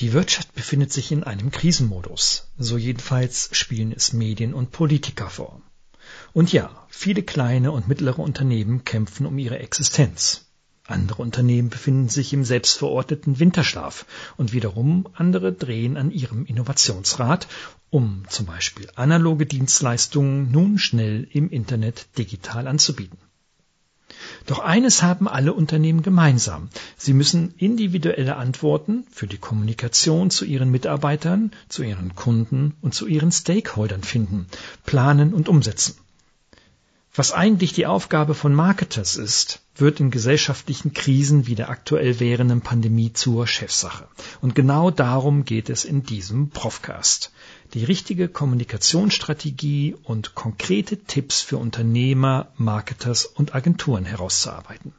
Die Wirtschaft befindet sich in einem Krisenmodus, so jedenfalls spielen es Medien und Politiker vor. Und ja, viele kleine und mittlere Unternehmen kämpfen um ihre Existenz. Andere Unternehmen befinden sich im selbstverordneten Winterschlaf und wiederum andere drehen an ihrem Innovationsrad, um zum Beispiel analoge Dienstleistungen nun schnell im Internet digital anzubieten. Doch eines haben alle Unternehmen gemeinsam. Sie müssen individuelle Antworten für die Kommunikation zu ihren Mitarbeitern, zu ihren Kunden und zu ihren Stakeholdern finden, planen und umsetzen. Was eigentlich die Aufgabe von Marketers ist, wird in gesellschaftlichen Krisen wie der aktuell währenden Pandemie zur Chefsache. Und genau darum geht es in diesem Profcast. Die richtige Kommunikationsstrategie und konkrete Tipps für Unternehmer, Marketers und Agenturen herauszuarbeiten.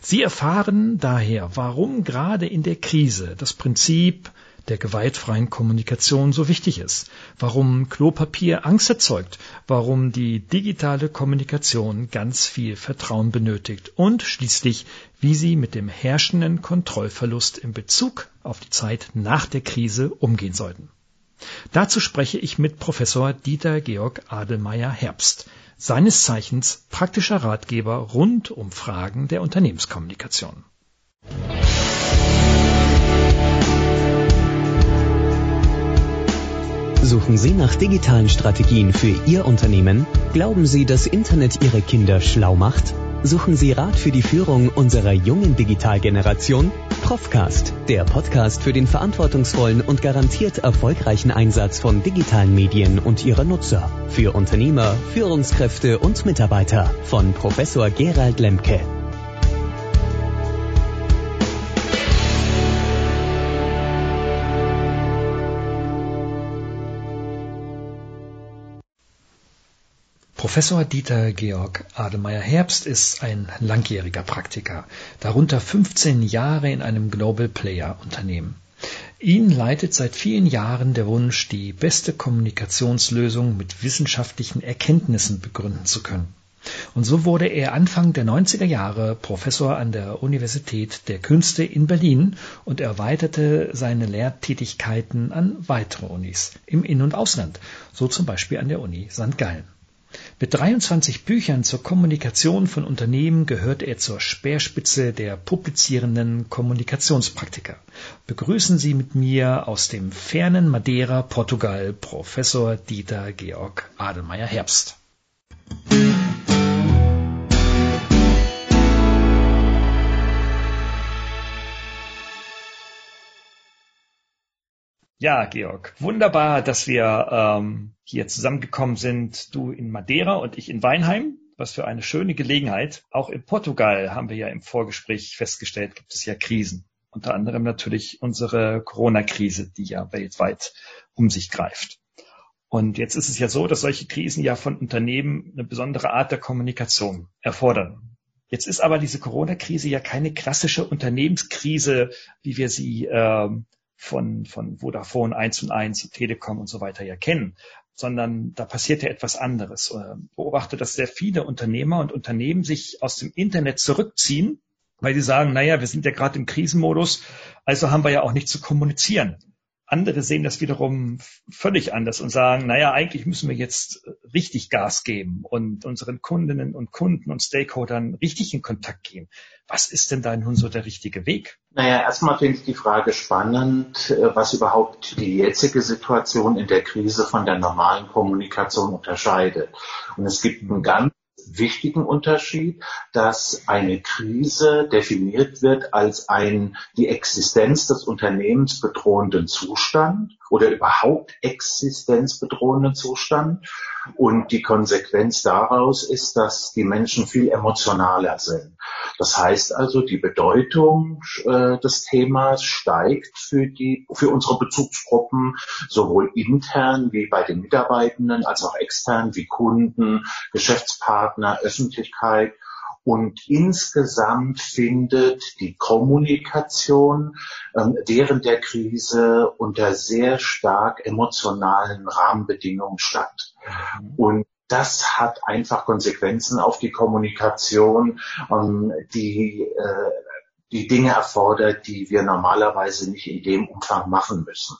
Sie erfahren daher, warum gerade in der Krise das Prinzip der gewaltfreien Kommunikation so wichtig ist, warum Klopapier Angst erzeugt, warum die digitale Kommunikation ganz viel Vertrauen benötigt und schließlich, wie sie mit dem herrschenden Kontrollverlust in Bezug auf die Zeit nach der Krise umgehen sollten. Dazu spreche ich mit Professor Dieter Georg Adelmeier Herbst, seines Zeichens praktischer Ratgeber rund um Fragen der Unternehmenskommunikation. Suchen Sie nach digitalen Strategien für Ihr Unternehmen? Glauben Sie, dass Internet Ihre Kinder schlau macht? Suchen Sie Rat für die Führung unserer jungen Digitalgeneration? Profcast, der Podcast für den verantwortungsvollen und garantiert erfolgreichen Einsatz von digitalen Medien und ihrer Nutzer. Für Unternehmer, Führungskräfte und Mitarbeiter von Professor Gerald Lemke. Professor Dieter Georg Adelmeier Herbst ist ein langjähriger Praktiker, darunter 15 Jahre in einem Global Player Unternehmen. Ihn leitet seit vielen Jahren der Wunsch, die beste Kommunikationslösung mit wissenschaftlichen Erkenntnissen begründen zu können. Und so wurde er Anfang der 90er Jahre Professor an der Universität der Künste in Berlin und erweiterte seine Lehrtätigkeiten an weitere Unis im In- und Ausland, so zum Beispiel an der Uni St. Gallen. Mit 23 Büchern zur Kommunikation von Unternehmen gehört er zur Speerspitze der publizierenden Kommunikationspraktiker. Begrüßen Sie mit mir aus dem fernen Madeira, Portugal, Professor Dieter Georg Adelmeier Herbst. Ja, Georg, wunderbar, dass wir ähm, hier zusammengekommen sind. Du in Madeira und ich in Weinheim. Was für eine schöne Gelegenheit. Auch in Portugal haben wir ja im Vorgespräch festgestellt, gibt es ja Krisen. Unter anderem natürlich unsere Corona-Krise, die ja weltweit um sich greift. Und jetzt ist es ja so, dass solche Krisen ja von Unternehmen eine besondere Art der Kommunikation erfordern. Jetzt ist aber diese Corona-Krise ja keine klassische Unternehmenskrise, wie wir sie ähm, von, von Vodafone 1 und 1, Telekom und so weiter ja kennen, sondern da passiert ja etwas anderes. Ähm, beobachte, dass sehr viele Unternehmer und Unternehmen sich aus dem Internet zurückziehen, weil sie sagen, naja, wir sind ja gerade im Krisenmodus, also haben wir ja auch nicht zu kommunizieren. Andere sehen das wiederum völlig anders und sagen, naja, eigentlich müssen wir jetzt richtig Gas geben und unseren Kundinnen und Kunden und Stakeholdern richtig in Kontakt gehen. Was ist denn da nun so der richtige Weg? Naja, erstmal finde ich die Frage spannend, äh, was überhaupt die jetzige Situation in der Krise von der normalen Kommunikation unterscheidet. Und es gibt einen ganz wichtigen Unterschied, dass eine Krise definiert wird als ein die Existenz des Unternehmens bedrohenden Zustand oder überhaupt existenzbedrohenden Zustand. Und die Konsequenz daraus ist, dass die Menschen viel emotionaler sind. Das heißt also, die Bedeutung äh, des Themas steigt für die, für unsere Bezugsgruppen, sowohl intern wie bei den Mitarbeitenden, als auch extern wie Kunden, Geschäftspartner, Öffentlichkeit. Und insgesamt findet die Kommunikation ähm, während der Krise unter sehr stark emotionalen Rahmenbedingungen statt. Mhm. Und das hat einfach Konsequenzen auf die Kommunikation, ähm, die äh, die Dinge erfordert, die wir normalerweise nicht in dem Umfang machen müssen.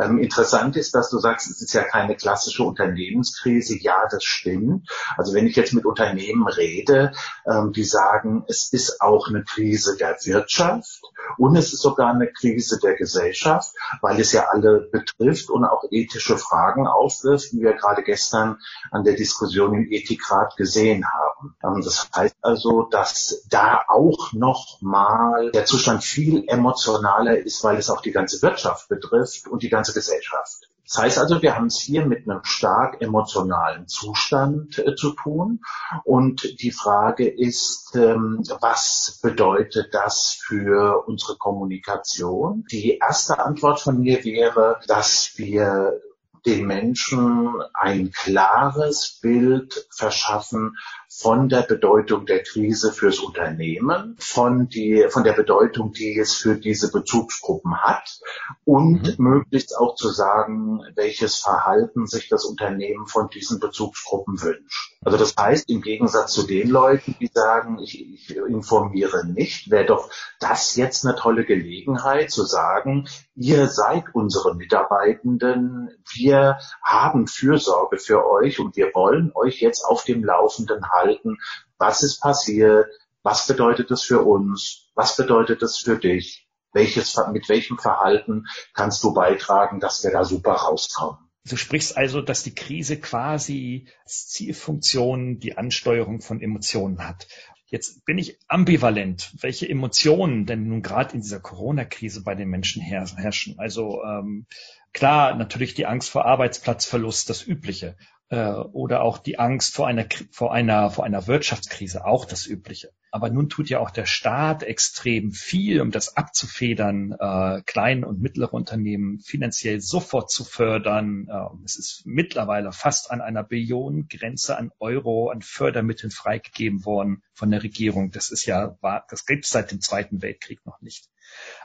Ähm, interessant ist, dass du sagst, es ist ja keine klassische Unternehmenskrise. Ja, das stimmt. Also wenn ich jetzt mit Unternehmen rede, ähm, die sagen, es ist auch eine Krise der Wirtschaft und es ist sogar eine Krise der Gesellschaft, weil es ja alle betrifft und auch ethische Fragen aufwirft, wie wir gerade gestern an der Diskussion im Ethikrat gesehen haben. Ähm, das heißt also, dass da auch noch mal der Zustand viel emotionaler ist, weil es auch die ganze Wirtschaft betrifft und die ganze Gesellschaft. Das heißt also, wir haben es hier mit einem stark emotionalen Zustand äh, zu tun. Und die Frage ist, ähm, was bedeutet das für unsere Kommunikation? Die erste Antwort von mir wäre, dass wir den Menschen ein klares Bild verschaffen von der Bedeutung der Krise fürs Unternehmen, von, die, von der Bedeutung, die es für diese Bezugsgruppen hat und mhm. möglichst auch zu sagen, welches Verhalten sich das Unternehmen von diesen Bezugsgruppen wünscht. Also das heißt, im Gegensatz zu den Leuten, die sagen, ich, ich informiere nicht, wäre doch das jetzt eine tolle Gelegenheit zu sagen, ihr seid unsere Mitarbeitenden, wir haben Fürsorge für euch und wir wollen euch jetzt auf dem Laufenden halten halten, was ist passiert, was bedeutet das für uns, was bedeutet das für dich, welches, mit welchem Verhalten kannst du beitragen, dass wir da super rauskommen. Du sprichst also, dass die Krise quasi als Zielfunktion die Ansteuerung von Emotionen hat. Jetzt bin ich ambivalent, welche Emotionen denn nun gerade in dieser Corona-Krise bei den Menschen herrschen. Also ähm, klar, natürlich die Angst vor Arbeitsplatzverlust, das Übliche äh, oder auch die Angst vor einer, vor einer, vor einer Wirtschaftskrise, auch das Übliche. Aber nun tut ja auch der Staat extrem viel, um das abzufedern, äh, kleine und mittlere Unternehmen finanziell sofort zu fördern. Äh, es ist mittlerweile fast an einer Billionengrenze an Euro, an Fördermitteln freigegeben worden von der Regierung. Das ist ja, das gibt es seit dem Zweiten Weltkrieg noch nicht.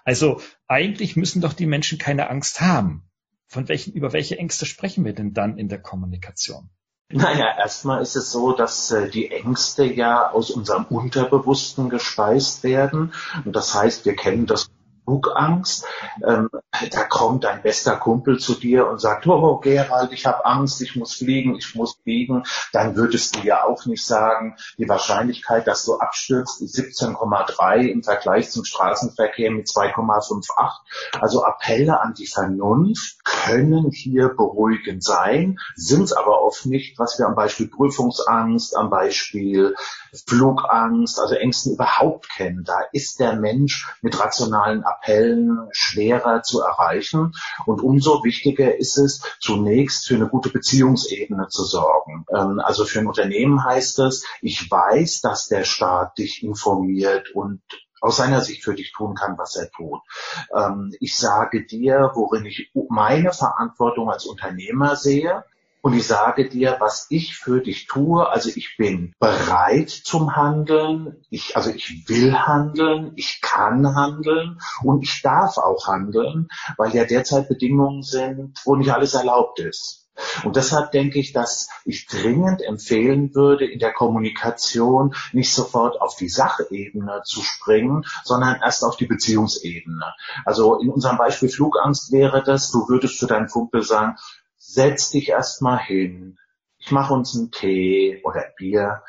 Also eigentlich müssen doch die Menschen keine Angst haben. Von welchen, über welche Ängste sprechen wir denn dann in der Kommunikation? Naja, erstmal ist es so, dass äh, die Ängste ja aus unserem Unterbewussten gespeist werden. Und das heißt, wir kennen das Flugangst. Ähm, da kommt dein bester Kumpel zu dir und sagt, oh Gerald, ich habe Angst, ich muss fliegen, ich muss fliegen. Dann würdest du ja auch nicht sagen, die Wahrscheinlichkeit, dass du abstürzt, ist 17,3 im Vergleich zum Straßenverkehr mit 2,58. Also Appelle an die Vernunft können hier beruhigend sein, sind es aber oft nicht, was wir am Beispiel Prüfungsangst, am Beispiel Flugangst, also Ängsten überhaupt kennen. Da ist der Mensch mit rationalen Appellen schwerer zu erreichen. Und umso wichtiger ist es, zunächst für eine gute Beziehungsebene zu sorgen. Ähm, also für ein Unternehmen heißt es, ich weiß, dass der Staat dich informiert und aus seiner Sicht für dich tun kann, was er tut. Ähm, ich sage dir, worin ich meine Verantwortung als Unternehmer sehe und ich sage dir, was ich für dich tue. Also ich bin bereit zum Handeln. Ich, also ich will handeln. Ich kann handeln und ich darf auch handeln, weil ja derzeit Bedingungen sind, wo nicht alles erlaubt ist. Und deshalb denke ich, dass ich dringend empfehlen würde, in der Kommunikation nicht sofort auf die Sachebene zu springen, sondern erst auf die Beziehungsebene. Also in unserem Beispiel Flugangst wäre das, du würdest zu deinem Kumpel sagen, setz dich erstmal hin, ich mache uns einen Tee oder Bier,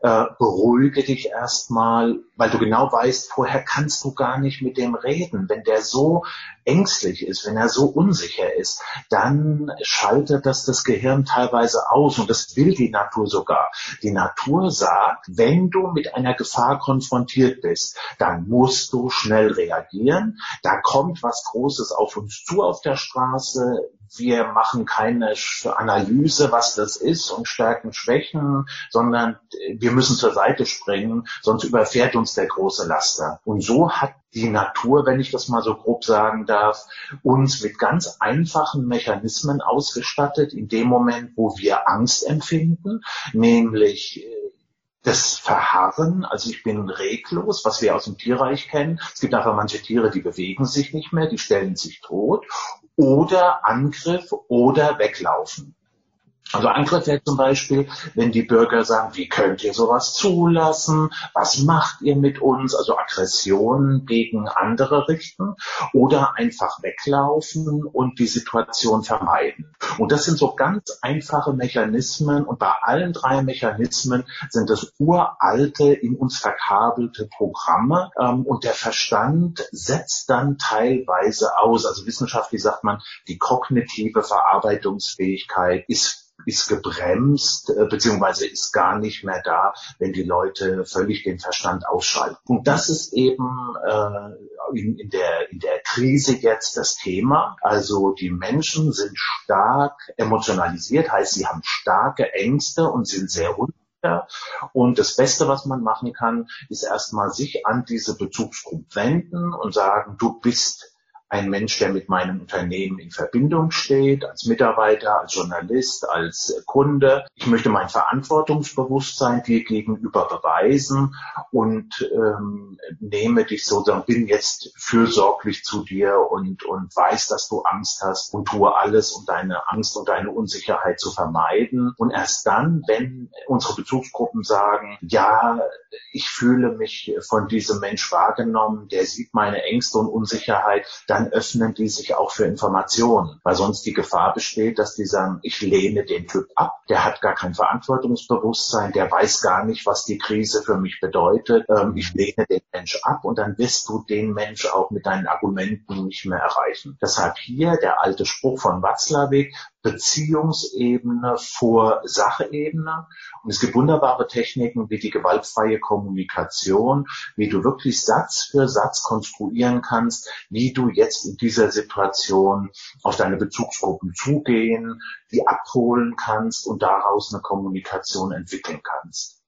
äh, beruhige dich erstmal, weil du genau weißt, vorher kannst du gar nicht mit dem reden. Wenn der so ängstlich ist, wenn er so unsicher ist, dann schaltet das das Gehirn teilweise aus und das will die Natur sogar. Die Natur sagt, wenn du mit einer Gefahr konfrontiert bist, dann musst du schnell reagieren. Da kommt was Großes auf uns zu auf der Straße wir machen keine Analyse, was das ist und Stärken, Schwächen, sondern wir müssen zur Seite springen, sonst überfährt uns der große Laster. Und so hat die Natur, wenn ich das mal so grob sagen darf, uns mit ganz einfachen Mechanismen ausgestattet, in dem Moment, wo wir Angst empfinden, nämlich äh, das Verharren, also ich bin reglos, was wir aus dem Tierreich kennen. Es gibt einfach manche Tiere, die bewegen sich nicht mehr, die stellen sich tot oder Angriff oder Weglaufen. Also Angriff wäre zum Beispiel, wenn die Bürger sagen, wie könnt ihr sowas zulassen? Was macht ihr mit uns? Also Aggression gegen andere richten oder einfach weglaufen und die Situation vermeiden. Und das sind so ganz einfache Mechanismen und bei allen drei Mechanismen sind das uralte, in uns verkabelte Programme ähm, und der Verstand setzt dann teilweise aus. Also wissenschaftlich sagt man, die kognitive Verarbeitungsfähigkeit ist ist gebremst äh, beziehungsweise ist gar nicht mehr da, wenn die Leute völlig den Verstand ausschalten. Und das ist eben äh, in, in, der, in der Krise jetzt das Thema. Also die Menschen sind stark emotionalisiert, heißt sie haben starke Ängste und sind sehr unsicher. Und das Beste, was man machen kann, ist erstmal sich an diese Bezugsgruppe wenden und sagen, du bist ein Mensch, der mit meinem Unternehmen in Verbindung steht, als Mitarbeiter, als Journalist, als Kunde. Ich möchte mein Verantwortungsbewusstsein dir gegenüber beweisen und ähm, nehme dich sozusagen, bin jetzt fürsorglich zu dir und, und weiß, dass du Angst hast und tue alles, um deine Angst und deine Unsicherheit zu vermeiden. Und erst dann, wenn unsere Bezugsgruppen sagen, ja, ich fühle mich von diesem Mensch wahrgenommen, der sieht meine Ängste und Unsicherheit, dann dann öffnen die sich auch für Informationen, weil sonst die Gefahr besteht, dass die sagen, ich lehne den Typ ab, der hat gar kein Verantwortungsbewusstsein, der weiß gar nicht, was die Krise für mich bedeutet, ähm, ich lehne den Mensch ab und dann wirst du den Mensch auch mit deinen Argumenten nicht mehr erreichen. Deshalb hier der alte Spruch von Watzlawick, Beziehungsebene vor Sachebene. Und es gibt wunderbare Techniken wie die gewaltfreie Kommunikation, wie du wirklich Satz für Satz konstruieren kannst, wie du jetzt in dieser Situation auf deine Bezugsgruppen zugehen, die abholen kannst und daraus eine Kommunikation entwickeln kannst.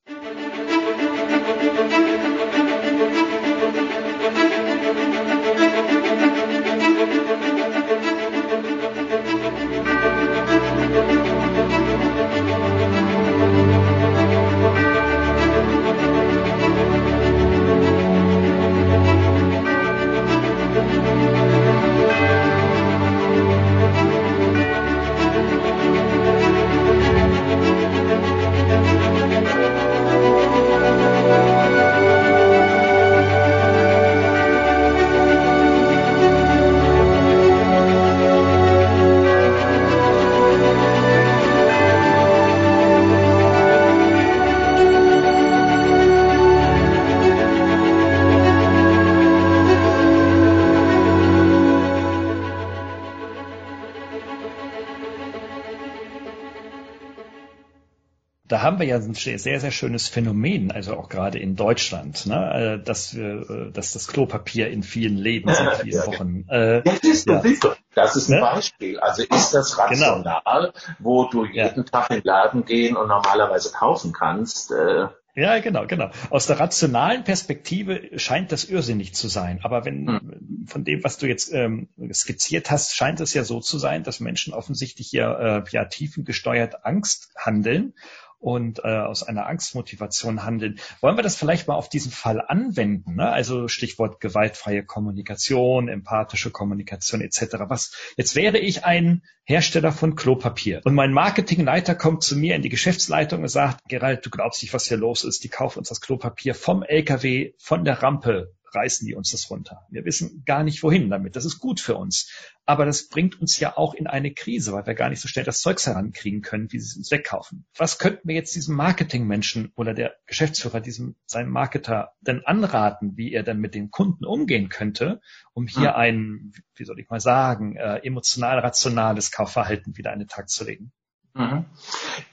Haben wir ja ein sehr, sehr schönes Phänomen, also auch gerade in Deutschland, ne, äh, dass, wir, äh, dass das Klopapier in vielen Läden seit vielen ja, Wochen. Äh, ja, siehst du, ja. siehst du. Das ist ein ne? Beispiel. Also ist das genau. rational, genau. wo du jeden ja. Tag in den Laden gehen und normalerweise kaufen kannst. Äh, ja, genau, genau. Aus der rationalen Perspektive scheint das irrsinnig zu sein. Aber wenn hm. von dem, was du jetzt ähm, skizziert hast, scheint es ja so zu sein, dass Menschen offensichtlich hier äh, ja tiefengesteuert Angst handeln und äh, aus einer Angstmotivation handeln. Wollen wir das vielleicht mal auf diesen Fall anwenden? Ne? Also Stichwort gewaltfreie Kommunikation, empathische Kommunikation etc. Was jetzt wäre ich ein Hersteller von Klopapier und mein Marketingleiter kommt zu mir in die Geschäftsleitung und sagt, Gerald, du glaubst nicht, was hier los ist. Die kaufen uns das Klopapier vom LKW, von der Rampe reißen die uns das runter. Wir wissen gar nicht wohin damit. Das ist gut für uns. Aber das bringt uns ja auch in eine Krise, weil wir gar nicht so schnell das Zeugs herankriegen können, wie sie es uns wegkaufen. Was könnten wir jetzt diesem Marketingmenschen oder der Geschäftsführer, diesem, seinem Marketer denn anraten, wie er dann mit den Kunden umgehen könnte, um hier hm. ein, wie soll ich mal sagen, äh, emotional rationales Kaufverhalten wieder an den Tag zu legen? Mhm.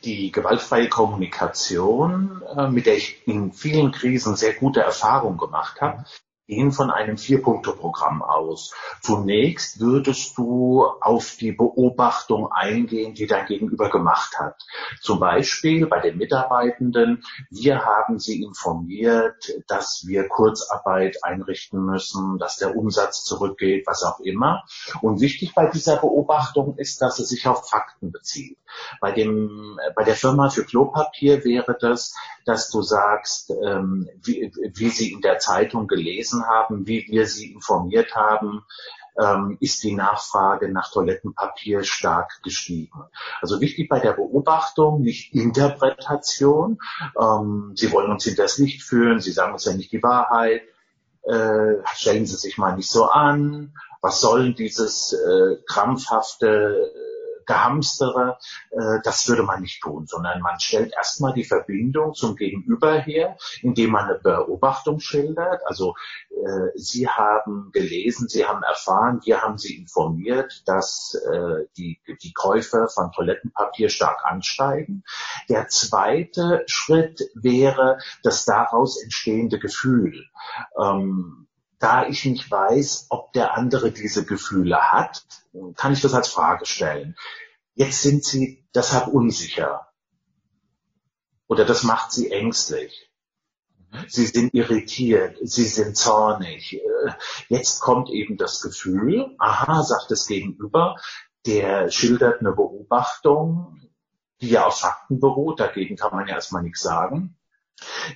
Die gewaltfreie Kommunikation, äh, mit der ich in vielen Krisen sehr gute Erfahrungen gemacht habe, gehen von einem Vier-Punkte-Programm aus. Zunächst würdest du auf die Beobachtung eingehen, die dein Gegenüber gemacht hat. Zum Beispiel bei den Mitarbeitenden, wir haben sie informiert, dass wir Kurzarbeit einrichten müssen, dass der Umsatz zurückgeht, was auch immer. Und wichtig bei dieser Beobachtung ist, dass es sich auf Fakten bezieht. Bei dem, bei der Firma für Klopapier wäre das, dass du sagst, ähm, wie, wie sie in der Zeitung gelesen haben, wie wir sie informiert haben, ähm, ist die Nachfrage nach Toilettenpapier stark gestiegen. Also wichtig bei der Beobachtung, nicht Interpretation. Ähm, Sie wollen uns hinters Licht führen, Sie sagen uns ja nicht die Wahrheit. Äh, stellen Sie sich mal nicht so an. Was soll dieses äh, krampfhafte Gehamstere, äh, das würde man nicht tun, sondern man stellt erstmal die Verbindung zum Gegenüber her, indem man eine Beobachtung schildert. Also äh, Sie haben gelesen, Sie haben erfahren, wir haben Sie informiert, dass äh, die, die Käufe von Toilettenpapier stark ansteigen. Der zweite Schritt wäre das daraus entstehende Gefühl. Ähm, da ich nicht weiß, ob der andere diese Gefühle hat, kann ich das als Frage stellen. Jetzt sind Sie deshalb unsicher. Oder das macht Sie ängstlich. Sie sind irritiert, Sie sind zornig. Jetzt kommt eben das Gefühl, aha, sagt das Gegenüber, der schildert eine Beobachtung, die ja auf Fakten beruht, dagegen kann man ja erstmal nichts sagen.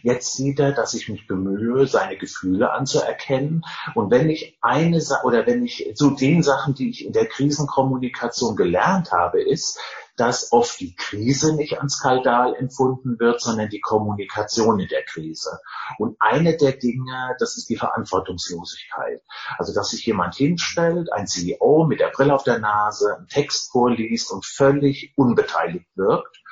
Jetzt sieht er, dass ich mich bemühe, seine Gefühle anzuerkennen. Und wenn ich eine Sache oder wenn ich zu den Sachen, die ich in der Krisenkommunikation gelernt habe, ist, dass oft die Krise nicht ans Skandal empfunden wird, sondern die Kommunikation in der Krise. Und eine der Dinge, das ist die Verantwortungslosigkeit. Also, dass sich jemand hinstellt, ein CEO mit der Brille auf der Nase, einen Text vorliest und völlig unbeteiligt wirkt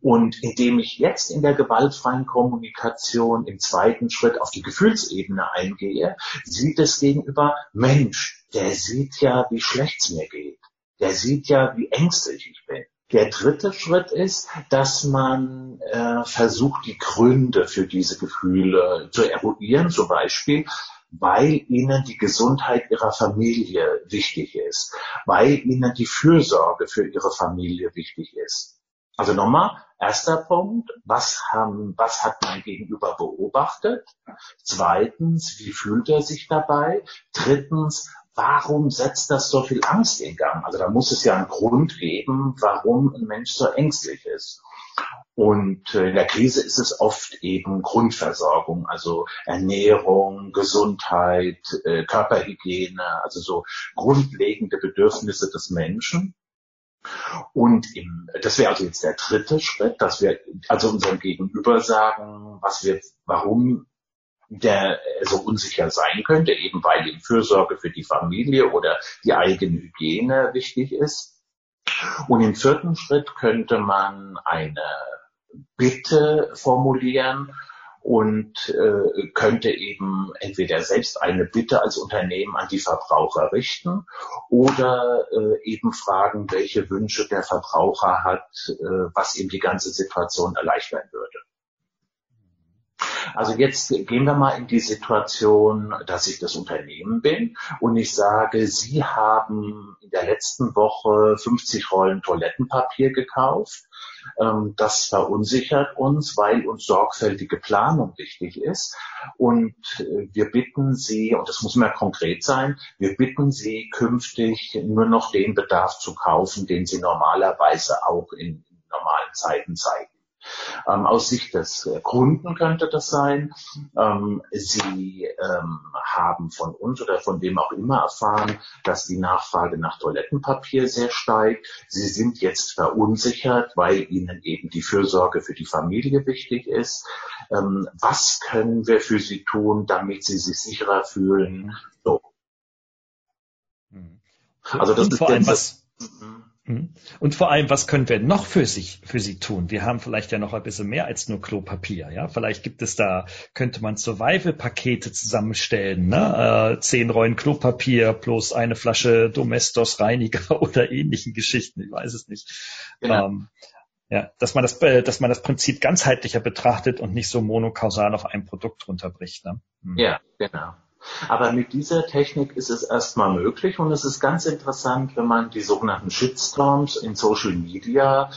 und indem ich jetzt in der gewaltfreien Kommunikation im zweiten Schritt auf die Gefühlsebene eingehe, sieht es gegenüber, Mensch, der sieht ja, wie schlecht es mir geht. Der sieht ja, wie ängstlich ich bin. Der dritte Schritt ist, dass man äh, versucht, die Gründe für diese Gefühle zu eruieren. Zum Beispiel, weil ihnen die Gesundheit ihrer Familie wichtig ist, weil ihnen die Fürsorge für ihre Familie wichtig ist. Also nochmal, erster Punkt, was, haben, was hat mein Gegenüber beobachtet? Zweitens, wie fühlt er sich dabei? Drittens, warum setzt das so viel Angst in Gang? Also da muss es ja einen Grund geben, warum ein Mensch so ängstlich ist. Und äh, in der Krise ist es oft eben Grundversorgung, also Ernährung, Gesundheit, äh, Körperhygiene, also so grundlegende Bedürfnisse des Menschen. Und im, das wäre also jetzt der dritte Schritt, dass wir also unserem Gegenüber sagen, was wir, warum der so unsicher sein könnte, eben weil ihm Fürsorge für die Familie oder die eigene Hygiene wichtig ist. Und im vierten Schritt könnte man eine Bitte formulieren, und äh, könnte eben entweder selbst eine Bitte als Unternehmen an die Verbraucher richten oder äh, eben fragen, welche Wünsche der Verbraucher hat, äh, was ihm die ganze Situation erleichtern würde. Also jetzt gehen wir mal in die Situation, dass ich das Unternehmen bin und ich sage, Sie haben in der letzten Woche 50 Rollen Toilettenpapier gekauft das verunsichert uns, weil uns sorgfältige Planung wichtig ist. Und äh, wir bitten Sie, und das muss mehr konkret sein, wir bitten Sie künftig nur noch den Bedarf zu kaufen, den Sie normalerweise auch in normalen Zeiten zeigen. Ähm, aus Sicht des äh, Kunden könnte das sein. Ähm, sie ähm, haben von uns oder von wem auch immer erfahren, dass die Nachfrage nach Toilettenpapier sehr steigt. Sie sind jetzt verunsichert, weil ihnen eben die Fürsorge für die Familie wichtig ist. Ähm, was können wir für sie tun, damit sie sich sicherer fühlen? So. Mhm. Also das Und ist vor allem was, mhm. Und vor allem, was können wir noch für sich, für sie tun? Wir haben vielleicht ja noch ein bisschen mehr als nur Klopapier, ja. Vielleicht gibt es da, könnte man Survival-Pakete zusammenstellen, ne? Äh, zehn Rollen Klopapier plus eine Flasche Domestos Reiniger oder ähnlichen Geschichten, ich weiß es nicht. Genau. Ähm, ja, dass man das, äh, dass man das Prinzip ganzheitlicher betrachtet und nicht so monokausal auf ein Produkt runterbricht, ne? Mhm. Ja, genau. Aber mit dieser Technik ist es erstmal möglich und es ist ganz interessant, wenn man die sogenannten Shitstorms in Social Media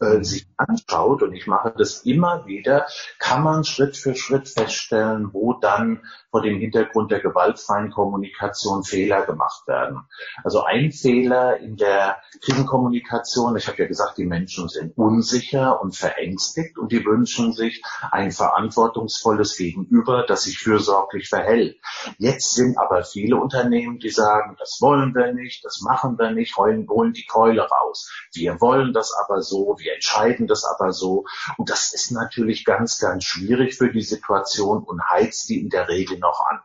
äh, sich anschaut, und ich mache das immer wieder, kann man Schritt für Schritt feststellen, wo dann vor dem Hintergrund der gewaltfreien Kommunikation Fehler gemacht werden. Also ein Fehler in der Krisenkommunikation, ich habe ja gesagt, die Menschen sind unsicher und verängstigt und die wünschen sich ein verantwortungsvolles Gegenüber, das sich fürsorglich verhält. Jetzt sind aber viele Unternehmen, die sagen, das wollen wir nicht, das machen wir nicht, holen, holen die Keule raus. Wir wollen das aber so, wir entscheiden das aber so. Und das ist natürlich ganz, ganz schwierig für die Situation und heizt die in der Regel noch an.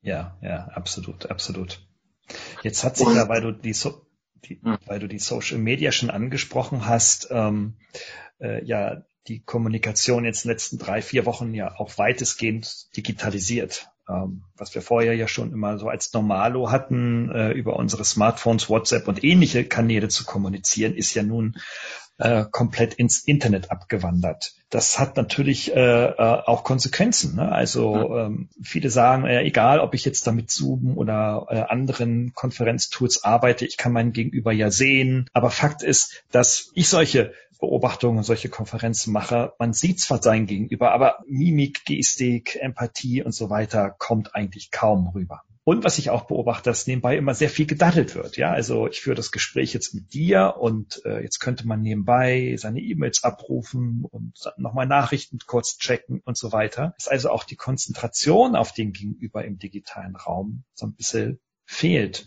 Ja, ja, absolut, absolut. Jetzt hat sich ja, weil du die, so die hm. weil du die Social Media schon angesprochen hast, ähm, äh, ja, die Kommunikation jetzt in den letzten drei, vier Wochen ja auch weitestgehend digitalisiert. Ähm, was wir vorher ja schon immer so als Normalo hatten, äh, über unsere Smartphones, WhatsApp und ähnliche Kanäle zu kommunizieren, ist ja nun äh, komplett ins Internet abgewandert. Das hat natürlich äh, äh, auch Konsequenzen. Ne? Also ähm, viele sagen, äh, egal ob ich jetzt damit Zoom oder äh, anderen Konferenztools arbeite, ich kann meinen Gegenüber ja sehen. Aber Fakt ist, dass ich solche Beobachtungen, solche Konferenzen mache. Man sieht zwar sein Gegenüber, aber Mimik, Gestik, Empathie und so weiter kommt eigentlich kaum rüber. Und was ich auch beobachte, dass nebenbei immer sehr viel gedaddelt wird. Ja, also ich führe das Gespräch jetzt mit dir und äh, jetzt könnte man nebenbei seine E-Mails abrufen und nochmal Nachrichten kurz checken und so weiter. Ist also auch die Konzentration auf den Gegenüber im digitalen Raum so ein bisschen fehlt.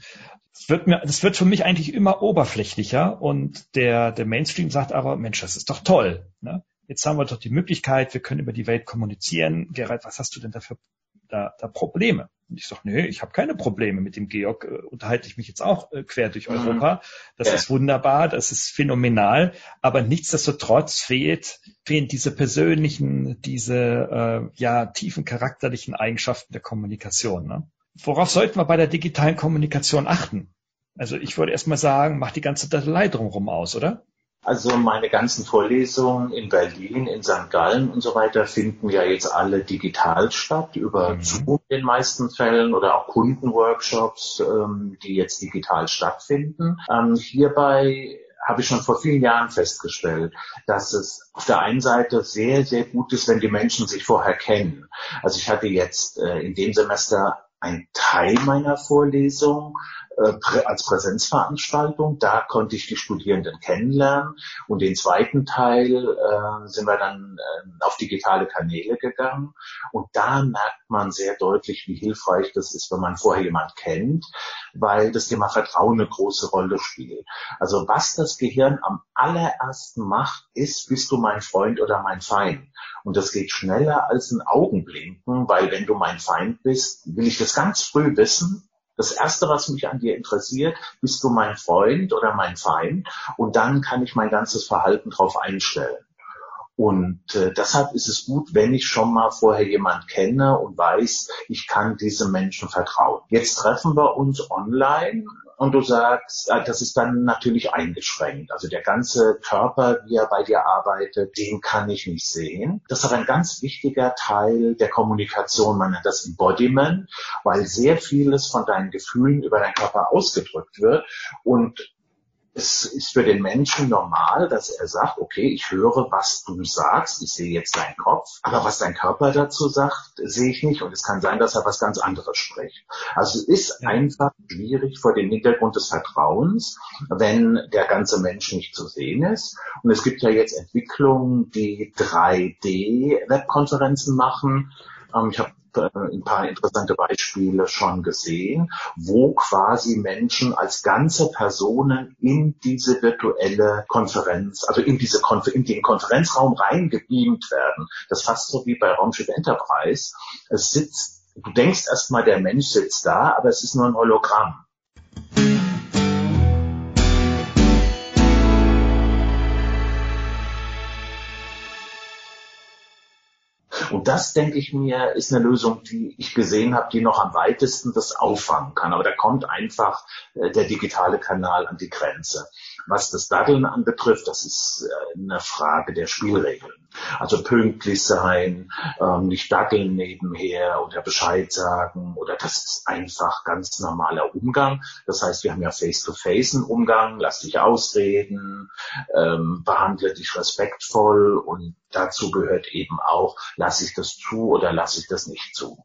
Das wird mir, das wird für mich eigentlich immer oberflächlicher und der, der Mainstream sagt aber, Mensch, das ist doch toll. Ne? Jetzt haben wir doch die Möglichkeit, wir können über die Welt kommunizieren. Gerald, was hast du denn da für da, da Probleme? Und ich sage, nee, ich habe keine Probleme mit dem Georg, äh, unterhalte ich mich jetzt auch äh, quer durch mhm. Europa. Das ja. ist wunderbar, das ist phänomenal, aber nichtsdestotrotz fehlt, fehlen diese persönlichen, diese äh, ja tiefen charakterlichen Eigenschaften der Kommunikation. Ne? Worauf sollten wir bei der digitalen Kommunikation achten? Also ich würde erstmal sagen, mach die ganze Datei drumherum aus, oder? Also meine ganzen Vorlesungen in Berlin, in St. Gallen und so weiter finden ja jetzt alle digital statt, über mhm. Zoom in den meisten Fällen oder auch Kundenworkshops, ähm, die jetzt digital stattfinden. Ähm, hierbei habe ich schon vor vielen Jahren festgestellt, dass es auf der einen Seite sehr, sehr gut ist, wenn die Menschen sich vorher kennen. Also ich hatte jetzt äh, in dem Semester ein Teil meiner Vorlesung als Präsenzveranstaltung. Da konnte ich die Studierenden kennenlernen. Und den zweiten Teil äh, sind wir dann äh, auf digitale Kanäle gegangen. Und da merkt man sehr deutlich, wie hilfreich das ist, wenn man vorher jemand kennt, weil das Thema Vertrauen eine große Rolle spielt. Also was das Gehirn am allerersten macht, ist, bist du mein Freund oder mein Feind? Und das geht schneller als ein Augenblinken, weil wenn du mein Feind bist, will ich das ganz früh wissen das Erste, was mich an dir interessiert, bist du mein Freund oder mein Feind? Und dann kann ich mein ganzes Verhalten darauf einstellen. Und äh, deshalb ist es gut, wenn ich schon mal vorher jemand kenne und weiß, ich kann diesem Menschen vertrauen. Jetzt treffen wir uns online und du sagst, äh, das ist dann natürlich eingeschränkt. Also der ganze Körper, wie er bei dir arbeitet, den kann ich nicht sehen. Das ist aber ein ganz wichtiger Teil der Kommunikation, man nennt das Embodiment, weil sehr vieles von deinen Gefühlen über deinen Körper ausgedrückt wird und es ist für den Menschen normal, dass er sagt, okay, ich höre, was du sagst, ich sehe jetzt deinen Kopf, aber was dein Körper dazu sagt, sehe ich nicht und es kann sein, dass er was ganz anderes spricht. Also es ist einfach schwierig vor dem Hintergrund des Vertrauens, wenn der ganze Mensch nicht zu sehen ist. Und es gibt ja jetzt Entwicklungen, die 3D-Webkonferenzen machen. Ähm, ich habe ein paar interessante Beispiele schon gesehen, wo quasi Menschen als ganze Personen in diese virtuelle Konferenz, also in diese Konfer in den Konferenzraum reingebeamt werden. Das ist fast so wie bei Raumschiff Enterprise. Es sitzt, du denkst erstmal, der Mensch sitzt da, aber es ist nur ein Hologramm. Und das, denke ich mir, ist eine Lösung, die ich gesehen habe, die noch am weitesten das auffangen kann. Aber da kommt einfach äh, der digitale Kanal an die Grenze. Was das Daddeln anbetrifft, das ist äh, eine Frage der Spielregeln. Also pünktlich sein, ähm, nicht dackeln nebenher oder Bescheid sagen oder das ist einfach ganz normaler Umgang. Das heißt, wir haben ja face-to-face einen Umgang, lass dich ausreden, ähm, behandle dich respektvoll und dazu gehört eben auch, lass ich das zu oder lass ich das nicht zu.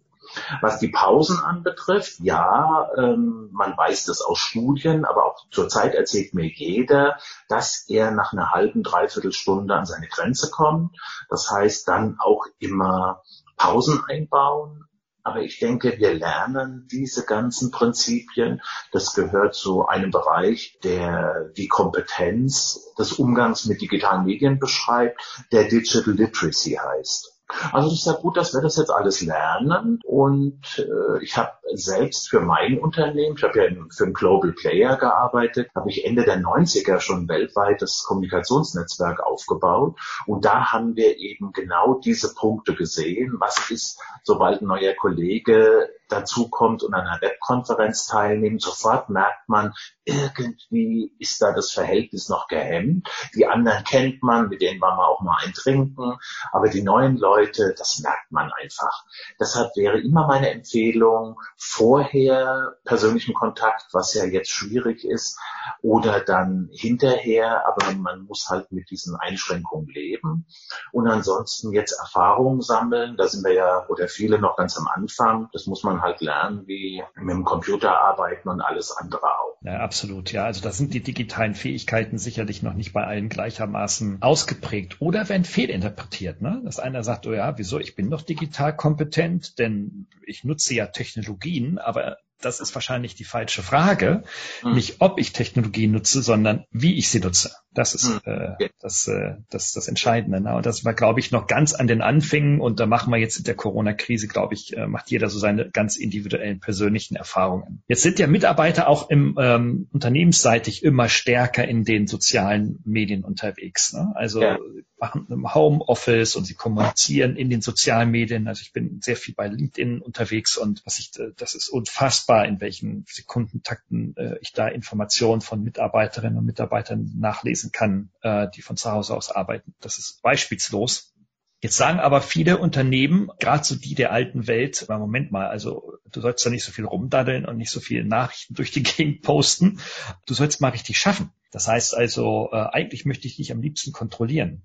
Was die Pausen anbetrifft, ja, ähm, man weiß das aus Studien, aber auch zurzeit erzählt mir jeder, dass er nach einer halben, dreiviertel Stunde an seine Grenze kommt. Das heißt, dann auch immer Pausen einbauen. Aber ich denke, wir lernen diese ganzen Prinzipien. Das gehört zu einem Bereich, der die Kompetenz des Umgangs mit digitalen Medien beschreibt, der Digital Literacy heißt. Also es ist ja gut, dass wir das jetzt alles lernen und äh, ich habe selbst für mein Unternehmen, ich habe ja für einen Global Player gearbeitet, habe ich Ende der 90er schon weltweit das Kommunikationsnetzwerk aufgebaut und da haben wir eben genau diese Punkte gesehen. Was ist, sobald ein neuer Kollege dazukommt und an einer Webkonferenz teilnimmt, sofort merkt man, irgendwie ist da das Verhältnis noch gehemmt. Die anderen kennt man, mit denen war man auch mal ein Trinken, aber die neuen Leute, das merkt man einfach. Deshalb wäre immer meine Empfehlung, vorher persönlichen Kontakt, was ja jetzt schwierig ist, oder dann hinterher, aber man muss halt mit diesen Einschränkungen leben. Und ansonsten jetzt Erfahrungen sammeln, da sind wir ja, oder viele noch ganz am Anfang, das muss man halt lernen, wie mit dem Computer arbeiten und alles andere auch. Ja, absolut. Ja, also da sind die digitalen Fähigkeiten sicherlich noch nicht bei allen gleichermaßen ausgeprägt oder werden fehlinterpretiert. Ne? Dass einer sagt, oh ja, wieso, ich bin doch digital kompetent, denn ich nutze ja Technologien, aber das ist wahrscheinlich die falsche Frage. Mhm. Nicht, ob ich Technologie nutze, sondern wie ich sie nutze. Das ist mhm. äh, das, äh, das, das Entscheidende. Ne? Und das war, glaube ich, noch ganz an den Anfängen. Und da machen wir jetzt in der Corona-Krise, glaube ich, äh, macht jeder so seine ganz individuellen persönlichen Erfahrungen. Jetzt sind ja Mitarbeiter auch im ähm, unternehmensseitig immer stärker in den sozialen Medien unterwegs. Ne? Also ja. machen im Homeoffice und sie kommunizieren in den sozialen Medien. Also ich bin sehr viel bei LinkedIn unterwegs und was ich, äh, das ist unfassbar unfassbar, in welchen Sekundentakten äh, ich da Informationen von Mitarbeiterinnen und Mitarbeitern nachlesen kann, äh, die von zu Hause aus arbeiten. Das ist beispielslos. Jetzt sagen aber viele Unternehmen, gerade so die der alten Welt, Moment mal, also du sollst da nicht so viel rumdaddeln und nicht so viele Nachrichten durch die Gegend posten. Du sollst mal richtig schaffen. Das heißt also, äh, eigentlich möchte ich dich am liebsten kontrollieren.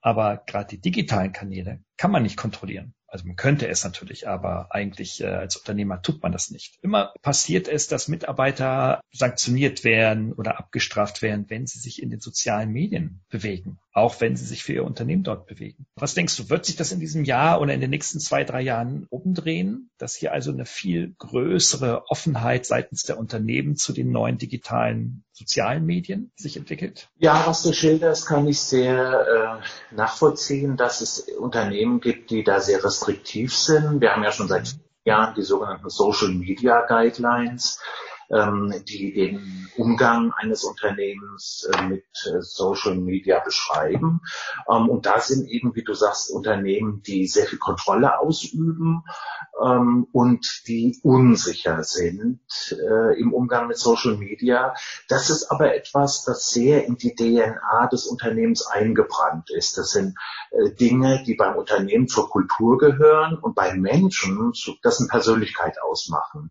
Aber gerade die digitalen Kanäle kann man nicht kontrollieren. Also man könnte es natürlich, aber eigentlich äh, als Unternehmer tut man das nicht. Immer passiert es, dass Mitarbeiter sanktioniert werden oder abgestraft werden, wenn sie sich in den sozialen Medien bewegen, auch wenn sie sich für ihr Unternehmen dort bewegen. Was denkst du, wird sich das in diesem Jahr oder in den nächsten zwei, drei Jahren umdrehen, dass hier also eine viel größere Offenheit seitens der Unternehmen zu den neuen digitalen sozialen Medien sich entwickelt? Ja, was du schilderst, kann ich sehr äh, nachvollziehen, dass es Unternehmen gibt, die da sehr restriktiv sind. Wir haben ja schon seit Jahren die sogenannten Social Media Guidelines, ähm, die den Umgang eines Unternehmens äh, mit äh, Social Media beschreiben. Ähm, und da sind eben, wie du sagst, Unternehmen, die sehr viel Kontrolle ausüben ähm, und die unsicher sind äh, im Umgang mit Social Media. Das ist aber etwas, das sehr in die DNA des Unternehmens eingebrannt ist. Das sind Dinge, die beim Unternehmen zur Kultur gehören und bei Menschen dessen Persönlichkeit ausmachen.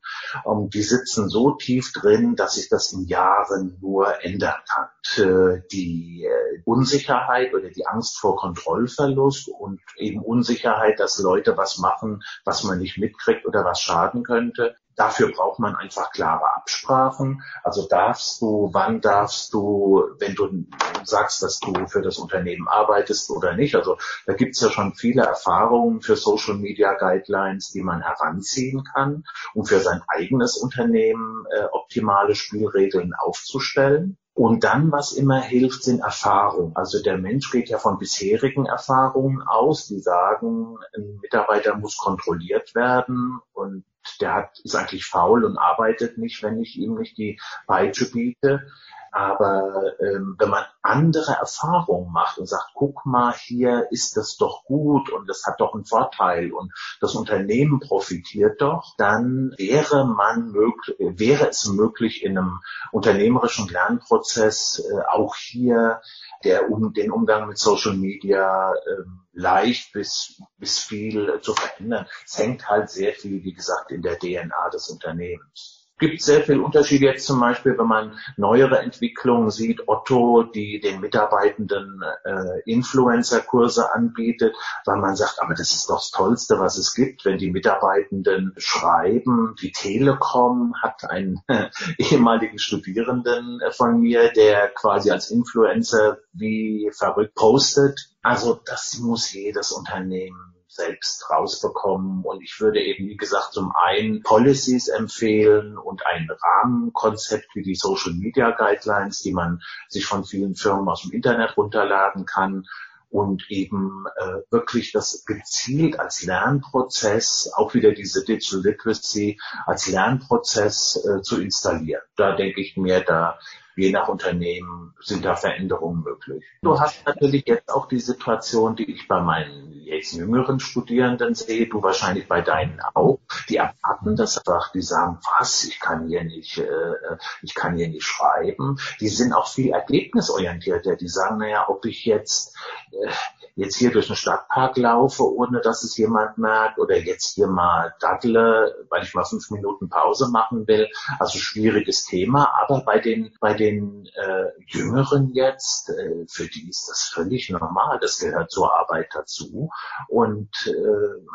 die sitzen so tief drin, dass sich das in Jahren nur ändern kann. Die äh, Unsicherheit oder die Angst vor Kontrollverlust und eben Unsicherheit, dass Leute was machen, was man nicht mitkriegt oder was schaden könnte, Dafür braucht man einfach klare Absprachen. Also darfst du, wann darfst du, wenn du sagst, dass du für das Unternehmen arbeitest oder nicht. Also da gibt es ja schon viele Erfahrungen für Social Media Guidelines, die man heranziehen kann, um für sein eigenes Unternehmen äh, optimale Spielregeln aufzustellen. Und dann, was immer hilft, sind Erfahrungen. Also der Mensch geht ja von bisherigen Erfahrungen aus, die sagen, ein Mitarbeiter muss kontrolliert werden und der hat, ist eigentlich faul und arbeitet nicht, wenn ich ihm nicht die Peitsche biete. Aber ähm, wenn man andere Erfahrungen macht und sagt, guck mal, hier ist das doch gut und das hat doch einen Vorteil und das Unternehmen profitiert doch, dann wäre man möglich, wäre es möglich, in einem unternehmerischen Lernprozess äh, auch hier der, um, den Umgang mit Social Media äh, leicht bis, bis viel zu verändern. Es hängt halt sehr viel, wie gesagt, in der DNA des Unternehmens gibt sehr viel Unterschiede jetzt zum Beispiel, wenn man neuere Entwicklungen sieht, Otto, die den Mitarbeitenden äh, Influencer-Kurse anbietet, weil man sagt, aber das ist doch das Tollste, was es gibt, wenn die Mitarbeitenden schreiben. Die Telekom hat einen äh, ehemaligen Studierenden von mir, der quasi als Influencer wie verrückt postet. Also das muss jedes Unternehmen selbst rausbekommen. Und ich würde eben, wie gesagt, zum einen Policies empfehlen und ein Rahmenkonzept wie die Social Media Guidelines, die man sich von vielen Firmen aus dem Internet runterladen kann und eben äh, wirklich das gezielt als Lernprozess, auch wieder diese Digital Literacy als Lernprozess äh, zu installieren. Da denke ich mir, da je nach Unternehmen sind da Veränderungen möglich. Du hast natürlich jetzt auch die Situation, die ich bei meinen jetzt jüngeren Studierenden sehe, du wahrscheinlich bei deinen auch, die erwarten das einfach, die sagen, was, ich kann hier nicht, äh, ich kann hier nicht schreiben. Die sind auch viel ergebnisorientierter, die sagen, naja, ob ich jetzt äh, jetzt hier durch den Stadtpark laufe, ohne dass es jemand merkt, oder jetzt hier mal daddle, weil ich mal fünf Minuten Pause machen will. Also schwieriges Thema, aber bei den bei den äh, Jüngeren jetzt, äh, für die ist das völlig normal. Das gehört zur Arbeit dazu und äh,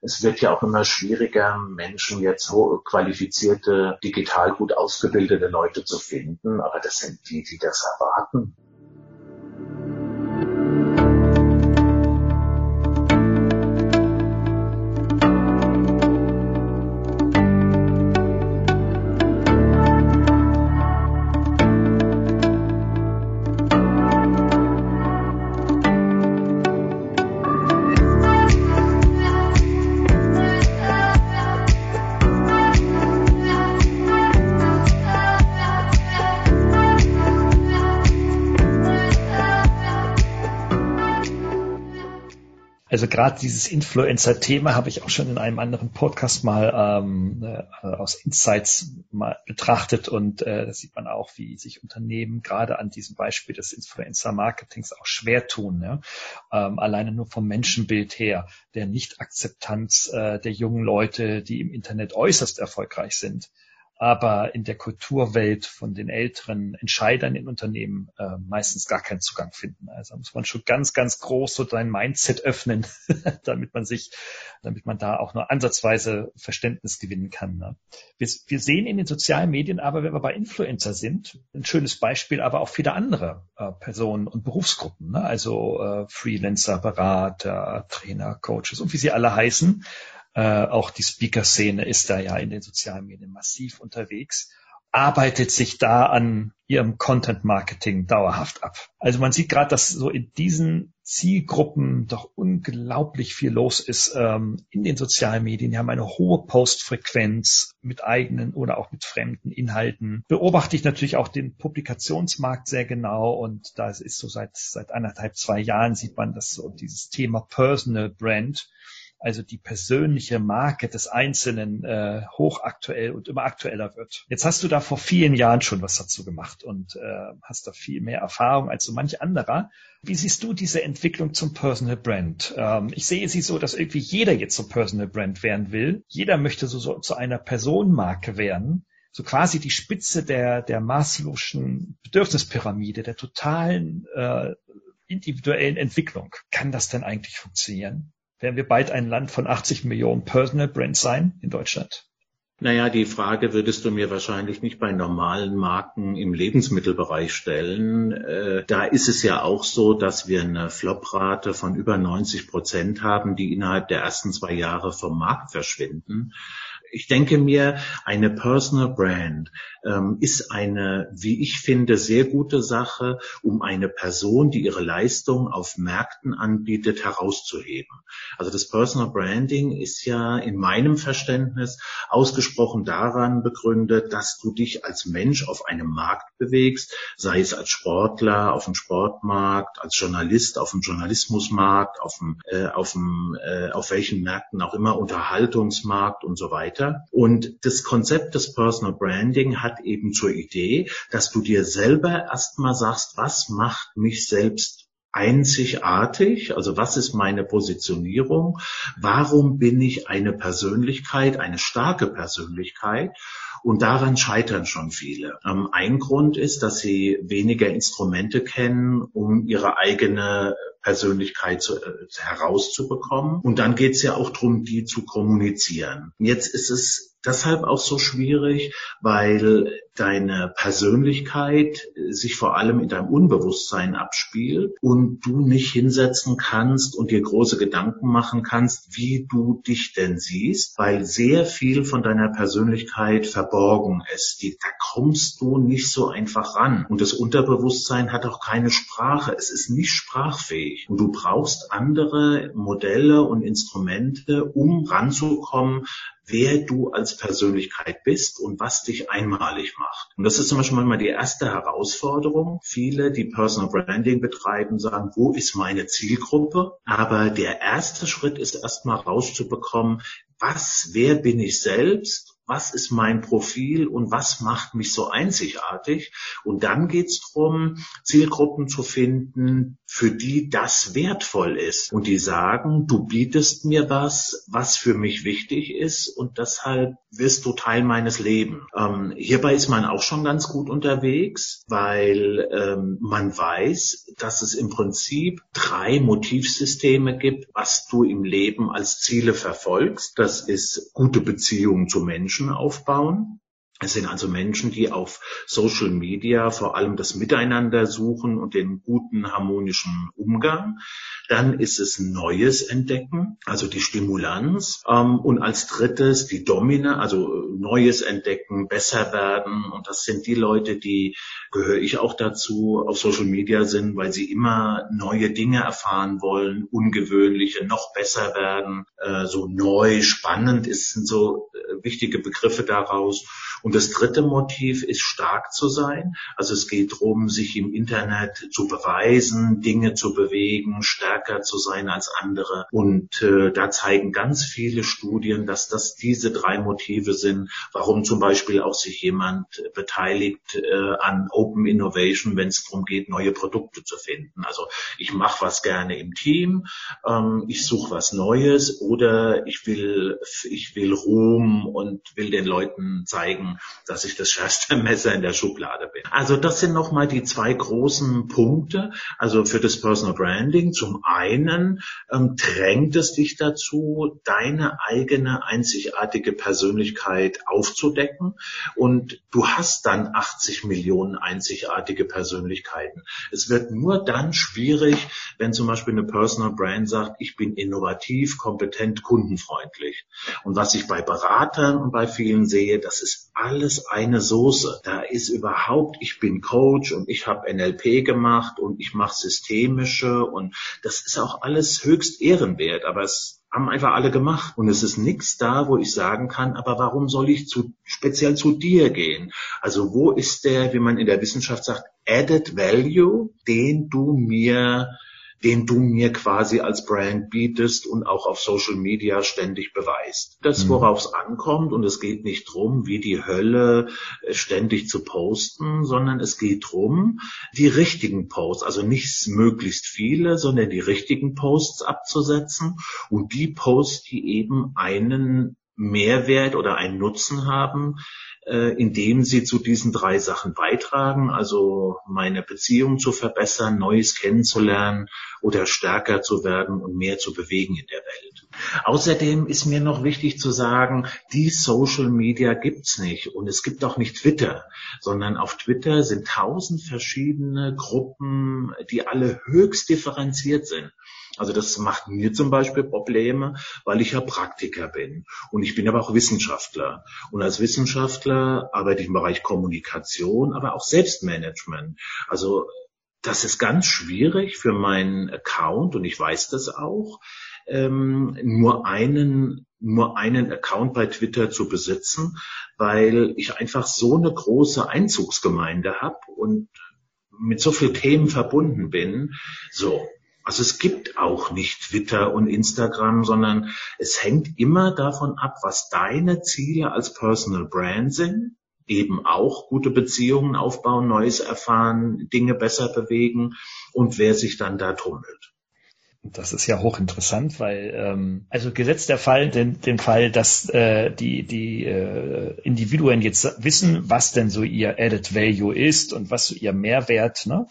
es wird ja auch immer schwieriger, Menschen jetzt qualifizierte, digital gut ausgebildete Leute zu finden, aber das sind die, die das erwarten. Gerade dieses Influencer-Thema habe ich auch schon in einem anderen Podcast mal ähm, äh, aus Insights mal betrachtet und äh, da sieht man auch, wie sich Unternehmen gerade an diesem Beispiel des Influencer-Marketings auch schwer tun. Ja? Ähm, alleine nur vom Menschenbild her, der Nicht-Akzeptanz äh, der jungen Leute, die im Internet äußerst erfolgreich sind aber in der Kulturwelt von den älteren Entscheidern in Unternehmen äh, meistens gar keinen Zugang finden. Also muss man schon ganz, ganz groß so sein Mindset öffnen, damit man sich, damit man da auch nur ansatzweise Verständnis gewinnen kann. Ne? Wir, wir, sehen in den sozialen Medien aber, wenn wir bei Influencer sind, ein schönes Beispiel, aber auch viele andere äh, Personen und Berufsgruppen, ne? also äh, Freelancer, Berater, Trainer, Coaches und wie sie alle heißen, äh, auch die Speaker-Szene ist da ja in den sozialen Medien massiv unterwegs, arbeitet sich da an ihrem Content-Marketing dauerhaft ab. Also man sieht gerade, dass so in diesen Zielgruppen doch unglaublich viel los ist ähm, in den sozialen Medien. Die haben eine hohe Postfrequenz mit eigenen oder auch mit fremden Inhalten. Beobachte ich natürlich auch den Publikationsmarkt sehr genau und da ist so seit seit anderthalb zwei Jahren sieht man, dass so dieses Thema Personal Brand also die persönliche Marke des Einzelnen äh, hochaktuell und immer aktueller wird. Jetzt hast du da vor vielen Jahren schon was dazu gemacht und äh, hast da viel mehr Erfahrung als so manch anderer. Wie siehst du diese Entwicklung zum Personal Brand? Ähm, ich sehe sie so, dass irgendwie jeder jetzt so Personal Brand werden will. Jeder möchte so, so zu einer Personenmarke werden so quasi die Spitze der, der Maslow'schen Bedürfnispyramide, der totalen äh, individuellen Entwicklung. Kann das denn eigentlich funktionieren? Werden wir bald ein Land von 80 Millionen Personal Brands sein in Deutschland? Naja, die Frage würdest du mir wahrscheinlich nicht bei normalen Marken im Lebensmittelbereich stellen. Äh, da ist es ja auch so, dass wir eine Floprate von über 90 Prozent haben, die innerhalb der ersten zwei Jahre vom Markt verschwinden. Ich denke mir, eine Personal Brand ähm, ist eine, wie ich finde, sehr gute Sache, um eine Person, die ihre Leistung auf Märkten anbietet, herauszuheben. Also das Personal Branding ist ja in meinem Verständnis ausgesprochen daran begründet, dass du dich als Mensch auf einem Markt bewegst, sei es als Sportler auf dem Sportmarkt, als Journalist auf dem Journalismusmarkt, auf dem, äh, auf dem, äh, auf welchen Märkten auch immer, Unterhaltungsmarkt und so weiter. Und das Konzept des Personal Branding hat eben zur Idee, dass du dir selber erstmal sagst, was macht mich selbst einzigartig? Also was ist meine Positionierung? Warum bin ich eine Persönlichkeit, eine starke Persönlichkeit? Und daran scheitern schon viele. Ähm, ein Grund ist, dass sie weniger Instrumente kennen, um ihre eigene Persönlichkeit zu, äh, herauszubekommen. Und dann geht es ja auch darum, die zu kommunizieren. Jetzt ist es deshalb auch so schwierig, weil deine Persönlichkeit sich vor allem in deinem Unbewusstsein abspielt und du nicht hinsetzen kannst und dir große Gedanken machen kannst, wie du dich denn siehst, weil sehr viel von deiner Persönlichkeit verborgen ist. Die, da kommst du nicht so einfach ran. Und das Unterbewusstsein hat auch keine Sprache. Es ist nicht sprachfähig. Und du brauchst andere Modelle und Instrumente, um ranzukommen wer du als Persönlichkeit bist und was dich einmalig macht. Und das ist zum Beispiel manchmal die erste Herausforderung. Viele, die Personal Branding betreiben, sagen, wo ist meine Zielgruppe? Aber der erste Schritt ist erstmal rauszubekommen, was, wer bin ich selbst was ist mein Profil und was macht mich so einzigartig. Und dann geht es darum, Zielgruppen zu finden, für die das wertvoll ist und die sagen, du bietest mir was, was für mich wichtig ist und deshalb wirst du Teil meines Lebens. Ähm, hierbei ist man auch schon ganz gut unterwegs, weil ähm, man weiß, dass es im Prinzip drei Motivsysteme gibt, was du im Leben als Ziele verfolgst. Das ist gute Beziehungen zu Menschen Menschen aufbauen. Es sind also Menschen, die auf Social Media vor allem das Miteinander suchen und den guten harmonischen Umgang. Dann ist es Neues entdecken, also die Stimulanz. Ähm, und als drittes die Domina, also Neues entdecken, besser werden. Und das sind die Leute, die, gehöre ich auch dazu, auf Social Media sind, weil sie immer neue Dinge erfahren wollen, ungewöhnliche, noch besser werden. Äh, so neu, spannend ist, sind so äh, wichtige Begriffe daraus. Und das dritte Motiv ist stark zu sein. Also es geht darum, sich im Internet zu beweisen, Dinge zu bewegen, stärker zu sein als andere. Und äh, da zeigen ganz viele Studien, dass das diese drei Motive sind, warum zum Beispiel auch sich jemand beteiligt äh, an Open Innovation, wenn es darum geht, neue Produkte zu finden. Also ich mache was gerne im Team, ähm, ich suche was Neues oder ich will, ich will Ruhm und will den Leuten zeigen, dass ich das schärfste Messer in der Schublade bin. Also das sind nochmal die zwei großen Punkte. Also für das Personal Branding. Zum einen ähm, drängt es dich dazu, deine eigene einzigartige Persönlichkeit aufzudecken. Und du hast dann 80 Millionen einzigartige Persönlichkeiten. Es wird nur dann schwierig, wenn zum Beispiel eine Personal Brand sagt, ich bin innovativ, kompetent, kundenfreundlich. Und was ich bei Beratern und bei vielen sehe, das ist alles eine Soße. Da ist überhaupt, ich bin Coach und ich habe NLP gemacht und ich mache systemische und das ist auch alles höchst ehrenwert, aber es haben einfach alle gemacht. Und es ist nichts da, wo ich sagen kann, aber warum soll ich zu, speziell zu dir gehen? Also wo ist der, wie man in der Wissenschaft sagt, added value, den du mir den du mir quasi als Brand bietest und auch auf Social Media ständig beweist. Das, mhm. worauf es ankommt, und es geht nicht drum, wie die Hölle äh, ständig zu posten, sondern es geht drum, die richtigen Posts, also nicht möglichst viele, sondern die richtigen Posts abzusetzen und die Posts, die eben einen Mehrwert oder einen Nutzen haben, äh, indem sie zu diesen drei Sachen beitragen, also meine Beziehung zu verbessern, Neues kennenzulernen oder stärker zu werden und mehr zu bewegen in der Welt. Außerdem ist mir noch wichtig zu sagen, die Social Media gibt's nicht und es gibt auch nicht Twitter, sondern auf Twitter sind tausend verschiedene Gruppen, die alle höchst differenziert sind. Also das macht mir zum Beispiel Probleme, weil ich ja Praktiker bin und ich bin aber auch Wissenschaftler. Und als Wissenschaftler arbeite ich im Bereich Kommunikation, aber auch Selbstmanagement. Also das ist ganz schwierig für meinen Account und ich weiß das auch, ähm, nur einen nur einen Account bei Twitter zu besitzen, weil ich einfach so eine große Einzugsgemeinde habe und mit so vielen Themen verbunden bin. So, also es gibt auch nicht Twitter und Instagram, sondern es hängt immer davon ab, was deine Ziele als Personal Brand sind. Eben auch gute Beziehungen aufbauen, Neues erfahren, Dinge besser bewegen und wer sich dann da tummelt. Das ist ja hochinteressant, weil ähm, also gesetzt der Fall, den, den Fall, dass äh, die die äh, Individuen jetzt wissen, was denn so ihr Added Value ist und was so ihr Mehrwert ne,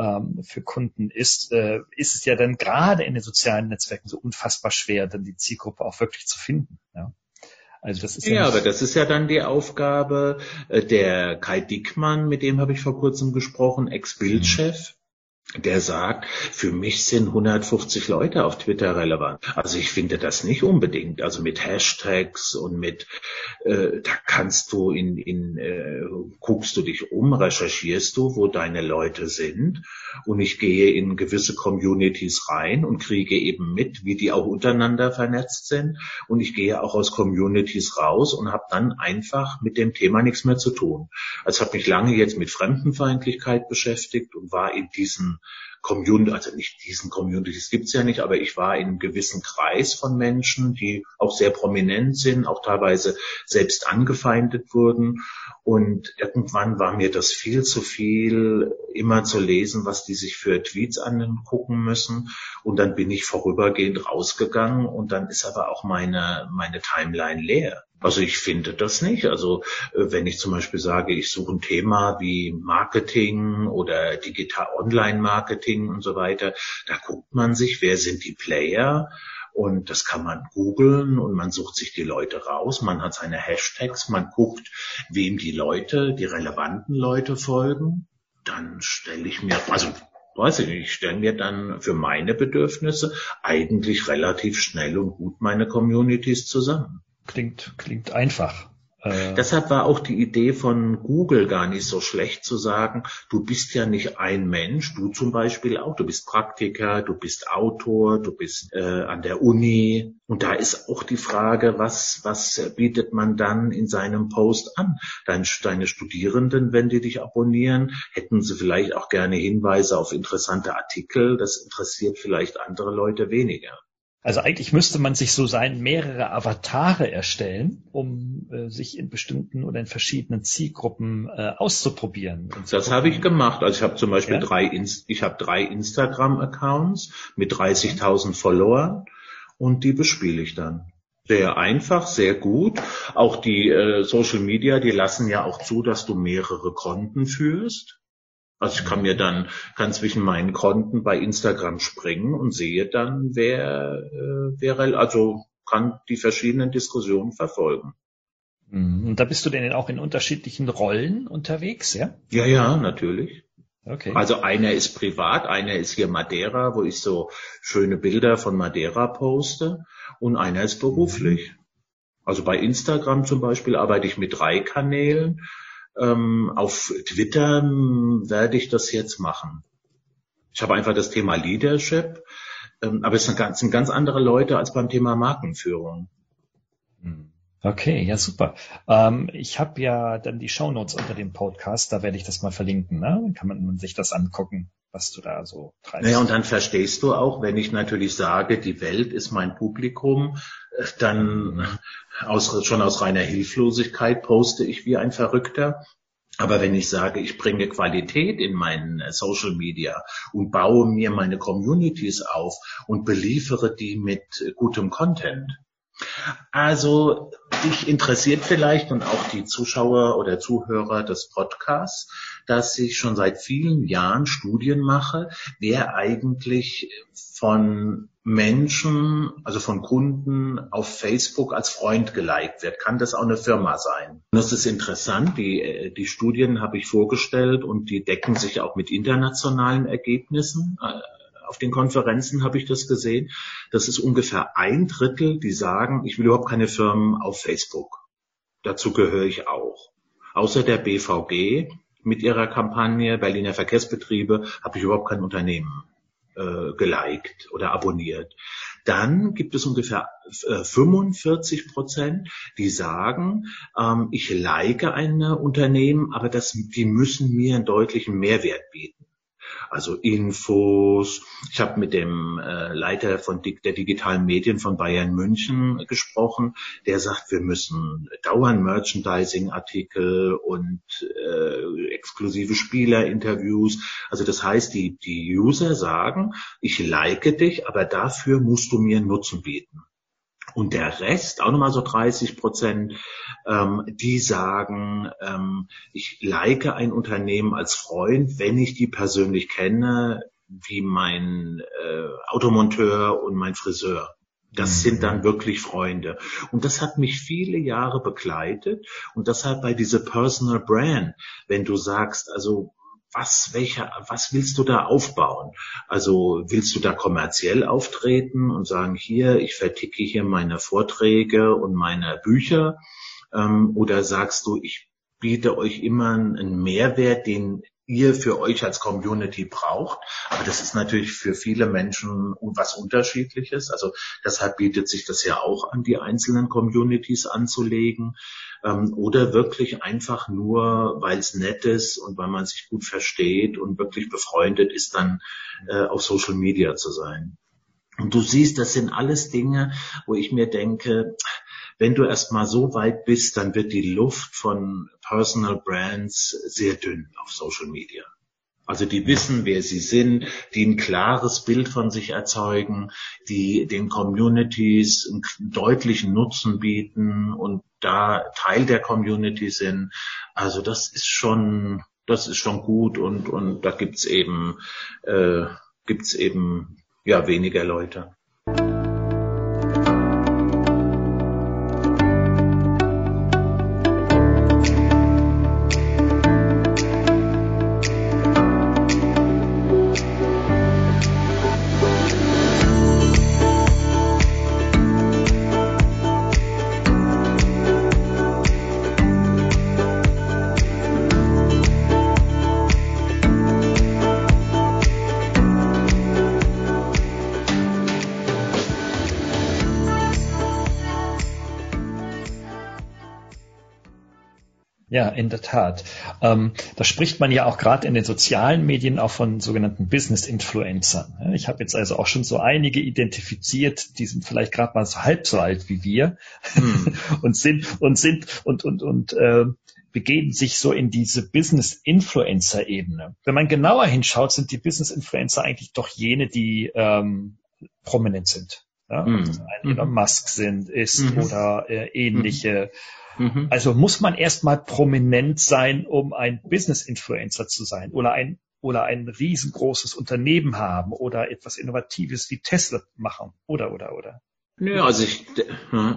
ähm, für Kunden ist, äh, ist es ja dann gerade in den sozialen Netzwerken so unfassbar schwer, dann die Zielgruppe auch wirklich zu finden. Ja. Also das ist ja, ja aber das ist ja dann die Aufgabe äh, der Kai Dickmann, mit dem habe ich vor kurzem gesprochen, Ex-Bildchef. Mhm der sagt, für mich sind 150 Leute auf Twitter relevant. Also ich finde das nicht unbedingt. Also mit Hashtags und mit, äh, da kannst du in, in äh, guckst du dich um, recherchierst du, wo deine Leute sind. Und ich gehe in gewisse Communities rein und kriege eben mit, wie die auch untereinander vernetzt sind. Und ich gehe auch aus Communities raus und habe dann einfach mit dem Thema nichts mehr zu tun. Also habe mich lange jetzt mit Fremdenfeindlichkeit beschäftigt und war in diesen Community, also nicht diesen Communities gibt's ja nicht, aber ich war in einem gewissen Kreis von Menschen, die auch sehr prominent sind, auch teilweise selbst angefeindet wurden. Und irgendwann war mir das viel zu viel, immer zu lesen, was die sich für Tweets angucken müssen. Und dann bin ich vorübergehend rausgegangen und dann ist aber auch meine, meine Timeline leer. Also ich finde das nicht. Also äh, wenn ich zum Beispiel sage, ich suche ein Thema wie Marketing oder digital Online-Marketing und so weiter, da guckt man sich, wer sind die Player und das kann man googeln und man sucht sich die Leute raus, man hat seine Hashtags, man guckt, wem die Leute, die relevanten Leute folgen. Dann stelle ich mir, also weiß ich nicht, ich stelle mir dann für meine Bedürfnisse eigentlich relativ schnell und gut meine Communities zusammen. Klingt, klingt einfach. Äh, Deshalb war auch die Idee von Google gar nicht so schlecht zu sagen, du bist ja nicht ein Mensch, du zum Beispiel auch, du bist Praktiker, du bist Autor, du bist äh, an der Uni und da ist auch die Frage, was, was bietet man dann in seinem Post an? Dein, deine Studierenden, wenn die dich abonnieren, hätten sie vielleicht auch gerne Hinweise auf interessante Artikel, das interessiert vielleicht andere Leute weniger. Also eigentlich müsste man sich so sein mehrere Avatare erstellen, um äh, sich in bestimmten oder in verschiedenen Zielgruppen äh, auszuprobieren. Das habe ich gemacht. Also ich habe zum Beispiel ja? drei, Inst ich habe drei Instagram-Accounts mit 30.000 Followern und die bespiele ich dann. Sehr einfach, sehr gut. Auch die äh, Social Media, die lassen ja auch zu, dass du mehrere Konten führst. Also ich kann mir dann, kann zwischen meinen Konten bei Instagram springen und sehe dann, wer, äh, wer also kann die verschiedenen Diskussionen verfolgen. Mhm. Und da bist du denn auch in unterschiedlichen Rollen unterwegs, ja? Ja, ja, natürlich. Okay. Also einer ist privat, einer ist hier Madeira, wo ich so schöne Bilder von Madeira poste und einer ist beruflich. Also bei Instagram zum Beispiel arbeite ich mit drei Kanälen. Ähm, auf Twitter ähm, werde ich das jetzt machen. Ich habe einfach das Thema Leadership, ähm, aber es sind ganz, sind ganz andere Leute als beim Thema Markenführung. Hm. Okay, ja super. Ähm, ich habe ja dann die Shownotes unter dem Podcast, da werde ich das mal verlinken. Ne? Dann kann man sich das angucken, was du da so treibst. Naja, und dann verstehst du auch, wenn ich natürlich sage, die Welt ist mein Publikum, äh, dann aus, schon aus reiner Hilflosigkeit poste ich wie ein Verrückter. Aber wenn ich sage, ich bringe Qualität in meinen äh, Social Media und baue mir meine Communities auf und beliefere die mit äh, gutem Content, also dich interessiert vielleicht und auch die Zuschauer oder Zuhörer des Podcasts, dass ich schon seit vielen Jahren Studien mache, wer eigentlich von Menschen, also von Kunden auf Facebook als Freund geliked wird, kann das auch eine Firma sein. Das ist interessant. Die, äh, die Studien habe ich vorgestellt und die decken sich auch mit internationalen Ergebnissen. Äh, auf den Konferenzen habe ich das gesehen. Das ist ungefähr ein Drittel, die sagen, ich will überhaupt keine Firmen auf Facebook. Dazu gehöre ich auch. Außer der BVG mit ihrer Kampagne Berliner Verkehrsbetriebe habe ich überhaupt kein Unternehmen äh, geliked oder abonniert. Dann gibt es ungefähr äh, 45 Prozent, die sagen, ähm, ich like ein Unternehmen, aber das, die müssen mir einen deutlichen Mehrwert bieten also Infos. Ich habe mit dem äh, Leiter von der digitalen Medien von Bayern München gesprochen. Der sagt, wir müssen dauernd Merchandising-Artikel und äh, exklusive Spielerinterviews. Also das heißt, die, die User sagen, ich like dich, aber dafür musst du mir Nutzen bieten. Und der Rest, auch nochmal so 30 Prozent, ähm, die sagen, ähm, ich like ein Unternehmen als Freund, wenn ich die persönlich kenne, wie mein äh, Automonteur und mein Friseur. Das mhm. sind dann wirklich Freunde. Und das hat mich viele Jahre begleitet. Und deshalb bei dieser Personal Brand, wenn du sagst, also was, welcher, was willst du da aufbauen? Also willst du da kommerziell auftreten und sagen, hier, ich verticke hier meine Vorträge und meine Bücher? Ähm, oder sagst du, ich biete euch immer einen Mehrwert, den ihr für euch als Community braucht. Aber das ist natürlich für viele Menschen was Unterschiedliches. Also deshalb bietet sich das ja auch an, die einzelnen Communities anzulegen. Ähm, oder wirklich einfach nur, weil es nett ist und weil man sich gut versteht und wirklich befreundet ist, dann äh, auf Social Media zu sein. Und du siehst, das sind alles Dinge, wo ich mir denke, wenn du erst mal so weit bist, dann wird die Luft von Personal Brands sehr dünn auf Social Media. Also die wissen, wer sie sind, die ein klares Bild von sich erzeugen, die den Communities einen deutlichen Nutzen bieten und da Teil der Community sind. Also das ist schon, das ist schon gut und und da gibt's eben äh, gibt's eben ja weniger Leute. Ja, in der Tat. Ähm, da spricht man ja auch gerade in den sozialen Medien auch von sogenannten Business-Influencern. Ich habe jetzt also auch schon so einige identifiziert, die sind vielleicht gerade mal so halb so alt wie wir hm. und sind und sind und und und äh, begeben sich so in diese Business-Influencer-Ebene. Wenn man genauer hinschaut, sind die Business-Influencer eigentlich doch jene, die ähm, prominent sind. Ja? Mhm. Ein Elon Musk sind, ist mhm. oder äh, ähnliche. Mhm. Also muss man erstmal prominent sein, um ein Business-Influencer zu sein oder ein oder ein riesengroßes Unternehmen haben oder etwas Innovatives wie Tesla machen oder oder oder. Nö, also ich,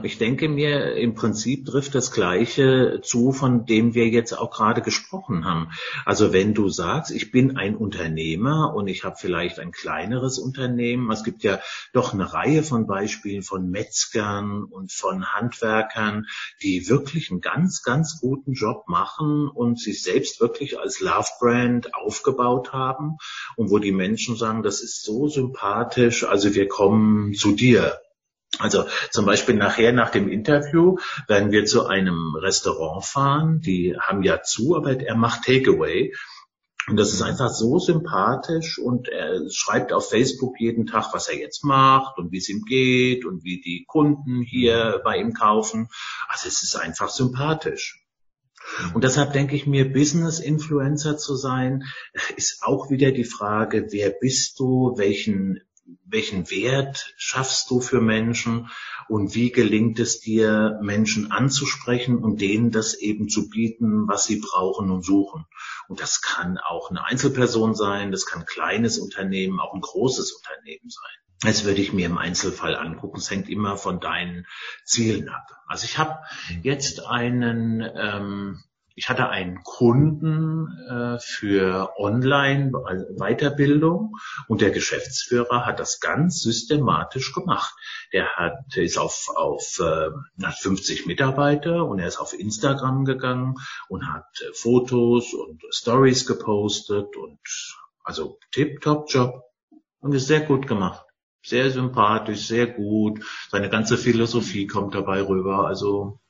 ich denke mir, im Prinzip trifft das Gleiche zu, von dem wir jetzt auch gerade gesprochen haben. Also wenn du sagst, ich bin ein Unternehmer und ich habe vielleicht ein kleineres Unternehmen, es gibt ja doch eine Reihe von Beispielen von Metzgern und von Handwerkern, die wirklich einen ganz, ganz guten Job machen und sich selbst wirklich als Love Brand aufgebaut haben und wo die Menschen sagen, das ist so sympathisch, also wir kommen zu dir also zum Beispiel nachher nach dem Interview werden wir zu einem Restaurant fahren. Die haben ja zu, aber er macht Takeaway. Und das ist einfach so sympathisch und er schreibt auf Facebook jeden Tag, was er jetzt macht und wie es ihm geht und wie die Kunden hier bei ihm kaufen. Also es ist einfach sympathisch. Und deshalb denke ich mir, Business Influencer zu sein, ist auch wieder die Frage, wer bist du, welchen welchen Wert schaffst du für Menschen und wie gelingt es dir, Menschen anzusprechen und denen das eben zu bieten, was sie brauchen und suchen. Und das kann auch eine Einzelperson sein, das kann ein kleines Unternehmen, auch ein großes Unternehmen sein. Das würde ich mir im Einzelfall angucken. Es hängt immer von deinen Zielen ab. Also ich habe jetzt einen, ähm, ich hatte einen Kunden äh, für Online-Weiterbildung und der Geschäftsführer hat das ganz systematisch gemacht. Der hat ist auf auf äh, hat 50 Mitarbeiter und er ist auf Instagram gegangen und hat äh, Fotos und Stories gepostet und also tip-top Job und ist sehr gut gemacht sehr sympathisch, sehr gut. Seine ganze Philosophie kommt dabei rüber. Also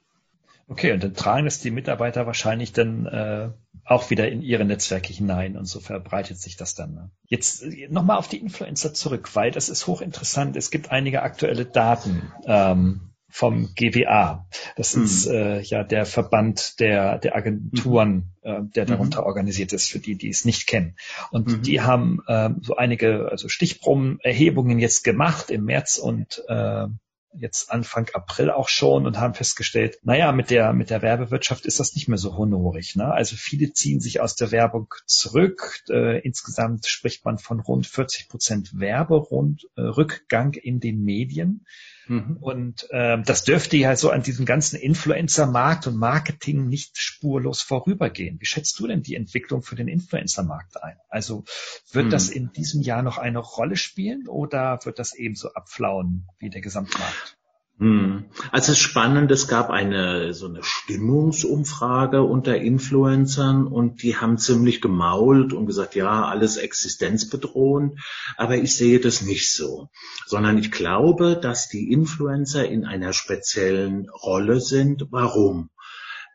Okay, und dann tragen es die Mitarbeiter wahrscheinlich dann äh, auch wieder in ihre Netzwerke hinein und so verbreitet sich das dann. Ne? Jetzt äh, nochmal auf die Influencer zurück, weil das ist hochinteressant. Es gibt einige aktuelle Daten. Ähm, vom GWA. Das mhm. ist äh, ja der Verband der, der Agenturen, mhm. äh, der darunter mhm. organisiert ist, für die, die es nicht kennen. Und mhm. die haben äh, so einige also Stichprobenerhebungen jetzt gemacht im März und äh, jetzt Anfang April auch schon und haben festgestellt, naja, mit der, mit der Werbewirtschaft ist das nicht mehr so honorig. Ne? Also viele ziehen sich aus der Werbung zurück. Äh, insgesamt spricht man von rund 40 Prozent Werberückgang äh, in den Medien. Mhm. Und äh, das dürfte ja so an diesem ganzen Influencer-Markt und Marketing nicht spurlos vorübergehen. Wie schätzt du denn die Entwicklung für den Influencer-Markt ein? Also wird mhm. das in diesem Jahr noch eine Rolle spielen oder wird das ebenso abflauen wie der Gesamtmarkt? Hm. Also es ist spannend, es gab eine so eine Stimmungsumfrage unter Influencern und die haben ziemlich gemault und gesagt, ja, alles existenzbedrohend, aber ich sehe das nicht so, sondern ich glaube, dass die Influencer in einer speziellen Rolle sind. Warum?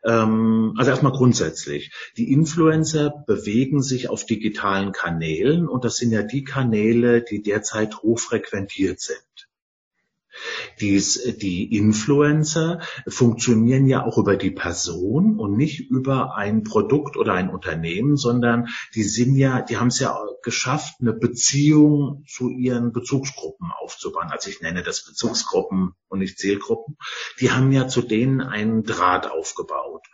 Ähm, also erstmal grundsätzlich. Die Influencer bewegen sich auf digitalen Kanälen und das sind ja die Kanäle, die derzeit hochfrequentiert sind. Dies, die Influencer funktionieren ja auch über die Person und nicht über ein Produkt oder ein Unternehmen, sondern die sind ja, die haben es ja geschafft, eine Beziehung zu ihren Bezugsgruppen aufzubauen. Also ich nenne das Bezugsgruppen und nicht Zielgruppen. Die haben ja zu denen einen Draht aufgebaut.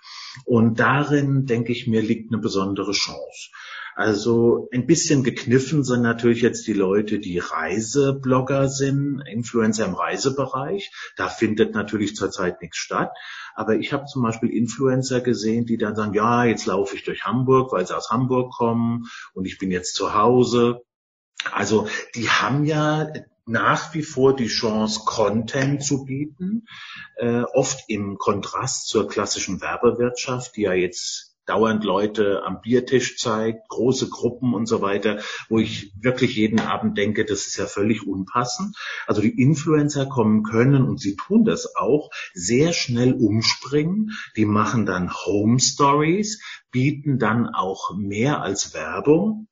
Und darin, denke ich mir, liegt eine besondere Chance. Also ein bisschen gekniffen sind natürlich jetzt die Leute, die Reiseblogger sind, Influencer im Reisebereich. Da findet natürlich zurzeit nichts statt. Aber ich habe zum Beispiel Influencer gesehen, die dann sagen, ja, jetzt laufe ich durch Hamburg, weil sie aus Hamburg kommen und ich bin jetzt zu Hause. Also die haben ja nach wie vor die Chance, Content zu bieten, äh, oft im Kontrast zur klassischen Werbewirtschaft, die ja jetzt dauernd Leute am Biertisch zeigt, große Gruppen und so weiter, wo ich wirklich jeden Abend denke, das ist ja völlig unpassend. Also die Influencer kommen können und sie tun das auch, sehr schnell umspringen. Die machen dann Home Stories, bieten dann auch mehr als Werbung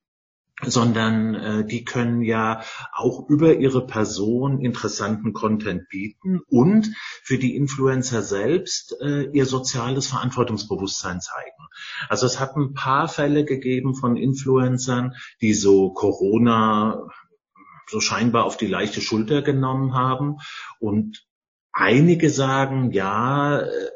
sondern äh, die können ja auch über ihre Person interessanten Content bieten und für die Influencer selbst äh, ihr soziales Verantwortungsbewusstsein zeigen. Also es hat ein paar Fälle gegeben von Influencern, die so Corona so scheinbar auf die leichte Schulter genommen haben und Einige sagen, ja, äh,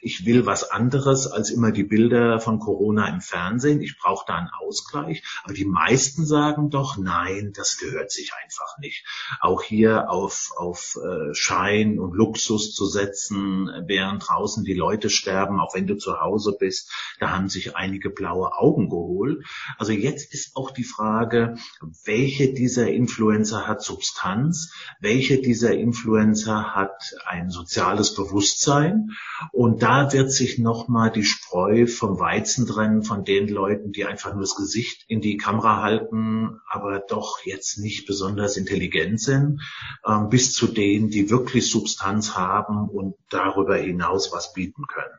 ich will was anderes als immer die Bilder von Corona im Fernsehen. Ich brauche da einen Ausgleich. Aber die meisten sagen doch, nein, das gehört sich einfach nicht. Auch hier auf, auf äh, Schein und Luxus zu setzen, während draußen die Leute sterben, auch wenn du zu Hause bist, da haben sich einige blaue Augen geholt. Also jetzt ist auch die Frage, welche dieser Influencer hat Substanz? Welche dieser Influencer hat ein soziales Bewusstsein. Und da wird sich nochmal die Spreu vom Weizen trennen von den Leuten, die einfach nur das Gesicht in die Kamera halten, aber doch jetzt nicht besonders intelligent sind, ähm, bis zu denen, die wirklich Substanz haben und darüber hinaus was bieten können.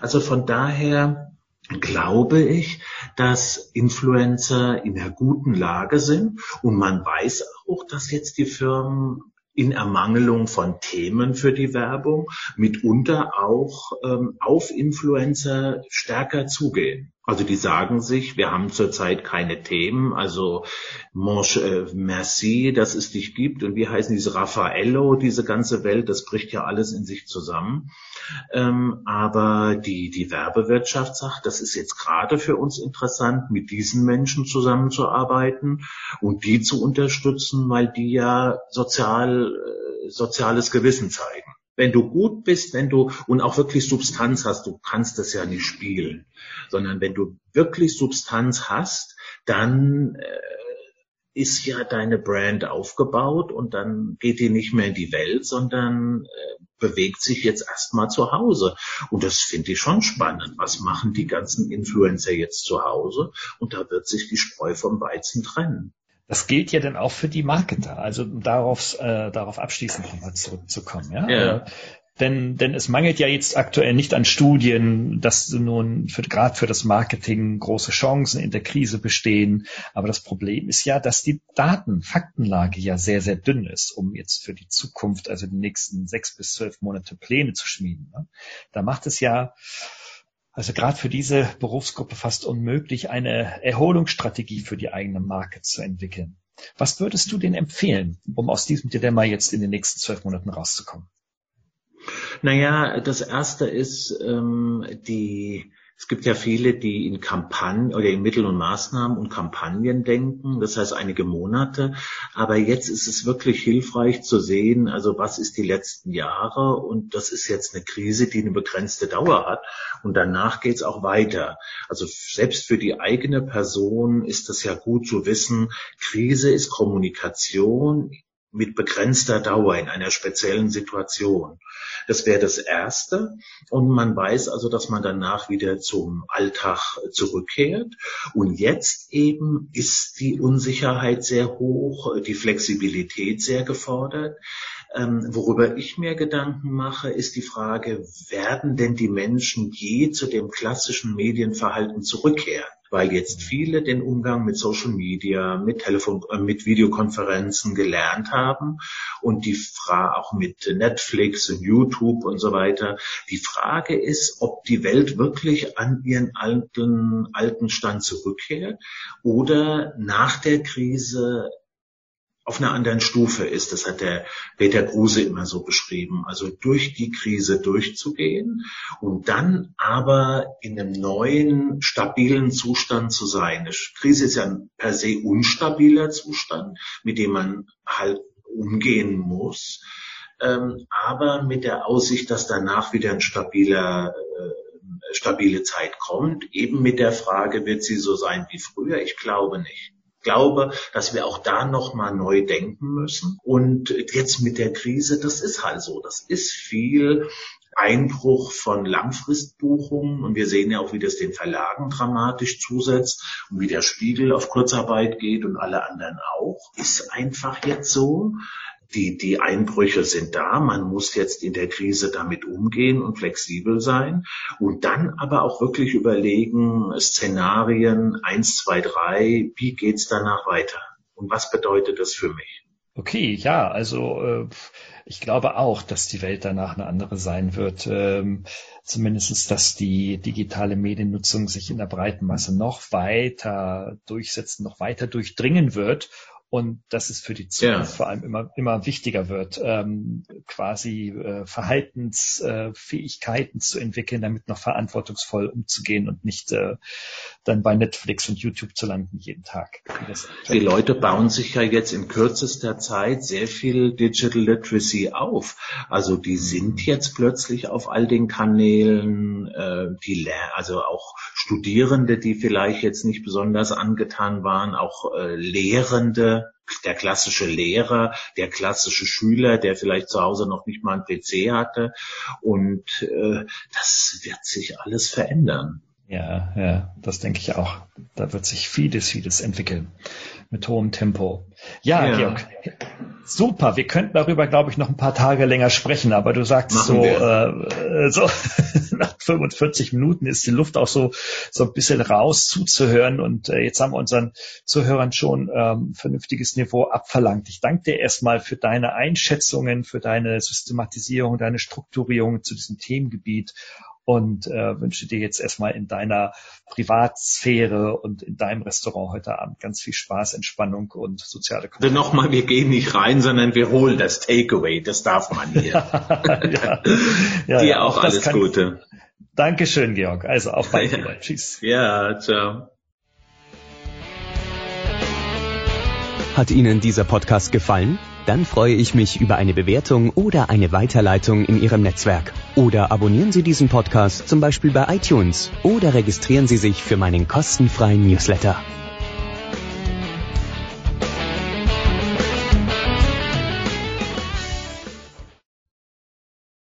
Also von daher glaube ich, dass Influencer in einer guten Lage sind und man weiß auch, dass jetzt die Firmen in Ermangelung von Themen für die Werbung mitunter auch ähm, auf Influencer stärker zugehen. Also die sagen sich, wir haben zurzeit keine Themen, also Manche, äh, Merci, dass es dich gibt. Und wie heißen diese Raffaello, diese ganze Welt, das bricht ja alles in sich zusammen. Ähm, aber die, die Werbewirtschaft sagt, das ist jetzt gerade für uns interessant, mit diesen Menschen zusammenzuarbeiten und die zu unterstützen, weil die ja sozial, äh, soziales Gewissen zeigen wenn du gut bist, wenn du und auch wirklich Substanz hast, du kannst das ja nicht spielen, sondern wenn du wirklich Substanz hast, dann äh, ist ja deine Brand aufgebaut und dann geht die nicht mehr in die Welt, sondern äh, bewegt sich jetzt erstmal zu Hause. Und das finde ich schon spannend. Was machen die ganzen Influencer jetzt zu Hause? Und da wird sich die Spreu vom Weizen trennen. Das gilt ja dann auch für die Marketer, also darauf, äh, darauf abschließend nochmal zurückzukommen. Ja? ja. Denn, denn es mangelt ja jetzt aktuell nicht an Studien, dass nun für, gerade für das Marketing große Chancen in der Krise bestehen. Aber das Problem ist ja, dass die Daten, Faktenlage ja sehr, sehr dünn ist, um jetzt für die Zukunft, also die nächsten sechs bis zwölf Monate Pläne zu schmieden. Ne? Da macht es ja also gerade für diese Berufsgruppe fast unmöglich, eine Erholungsstrategie für die eigene Marke zu entwickeln. Was würdest du denn empfehlen, um aus diesem Dilemma jetzt in den nächsten zwölf Monaten rauszukommen? Naja, das erste ist ähm, die es gibt ja viele, die in Kampagnen oder in Mittel- und Maßnahmen und Kampagnen denken, das heißt einige Monate. Aber jetzt ist es wirklich hilfreich zu sehen, also was ist die letzten Jahre und das ist jetzt eine Krise, die eine begrenzte Dauer hat und danach geht es auch weiter. Also selbst für die eigene Person ist das ja gut zu wissen, Krise ist Kommunikation mit begrenzter Dauer in einer speziellen Situation. Das wäre das Erste. Und man weiß also, dass man danach wieder zum Alltag zurückkehrt. Und jetzt eben ist die Unsicherheit sehr hoch, die Flexibilität sehr gefordert. Ähm, worüber ich mir Gedanken mache, ist die Frage, werden denn die Menschen je zu dem klassischen Medienverhalten zurückkehren? Weil jetzt viele den Umgang mit Social Media, mit Telefon, äh, mit Videokonferenzen gelernt haben und die Frage auch mit Netflix und YouTube und so weiter. Die Frage ist, ob die Welt wirklich an ihren alten, alten Stand zurückkehrt oder nach der Krise auf einer anderen Stufe ist. Das hat der Peter Kruse immer so beschrieben. Also durch die Krise durchzugehen und dann aber in einem neuen, stabilen Zustand zu sein. Eine Krise ist ja ein per se unstabiler Zustand, mit dem man halt umgehen muss. Ähm, aber mit der Aussicht, dass danach wieder ein stabiler äh, stabile Zeit kommt, eben mit der Frage, wird sie so sein wie früher? Ich glaube nicht glaube, dass wir auch da nochmal neu denken müssen. Und jetzt mit der Krise, das ist halt so. Das ist viel Einbruch von Langfristbuchungen und wir sehen ja auch, wie das den Verlagen dramatisch zusetzt und wie der Spiegel auf Kurzarbeit geht und alle anderen auch. Ist einfach jetzt so die, die Einbrüche sind da. Man muss jetzt in der Krise damit umgehen und flexibel sein und dann aber auch wirklich überlegen, Szenarien eins, zwei, drei, wie geht's danach weiter? Und was bedeutet das für mich? Okay, ja, also äh, ich glaube auch, dass die Welt danach eine andere sein wird. Ähm, zumindest, dass die digitale Mediennutzung sich in der breiten Masse noch weiter durchsetzen, noch weiter durchdringen wird und dass es für die Zukunft ja. vor allem immer, immer wichtiger wird, ähm, quasi äh, Verhaltensfähigkeiten äh, zu entwickeln, damit noch verantwortungsvoll umzugehen und nicht äh, dann bei Netflix und YouTube zu landen jeden Tag. Die Leute bauen sich ja jetzt in kürzester Zeit sehr viel Digital Literacy auf. Also die sind jetzt plötzlich auf all den Kanälen, äh, die also auch Studierende, die vielleicht jetzt nicht besonders angetan waren, auch äh, Lehrende, der klassische Lehrer, der klassische Schüler, der vielleicht zu Hause noch nicht mal einen PC hatte. Und äh, das wird sich alles verändern. Ja, ja, das denke ich auch. Da wird sich vieles, vieles entwickeln mit hohem Tempo. Ja, ja. Georg, super. Wir könnten darüber, glaube ich, noch ein paar Tage länger sprechen, aber du sagst Machen so, äh, so nach 45 Minuten ist die Luft auch so so ein bisschen raus zuzuhören und äh, jetzt haben wir unseren Zuhörern schon ähm, vernünftiges Niveau abverlangt. Ich danke dir erstmal für deine Einschätzungen, für deine Systematisierung, deine Strukturierung zu diesem Themengebiet und äh, wünsche dir jetzt erstmal in deiner Privatsphäre und in deinem Restaurant heute Abend ganz viel Spaß, Entspannung und soziale Kontakte. Also nochmal, wir gehen nicht rein, sondern wir holen das Takeaway. Das darf man hier. ja. ja, Dir auch, auch alles Gute. Dankeschön, Georg. Also auf bald wieder. Tschüss. Ja, ciao. Hat Ihnen dieser Podcast gefallen? Dann freue ich mich über eine Bewertung oder eine Weiterleitung in Ihrem Netzwerk. Oder abonnieren Sie diesen Podcast zum Beispiel bei iTunes oder registrieren Sie sich für meinen kostenfreien Newsletter.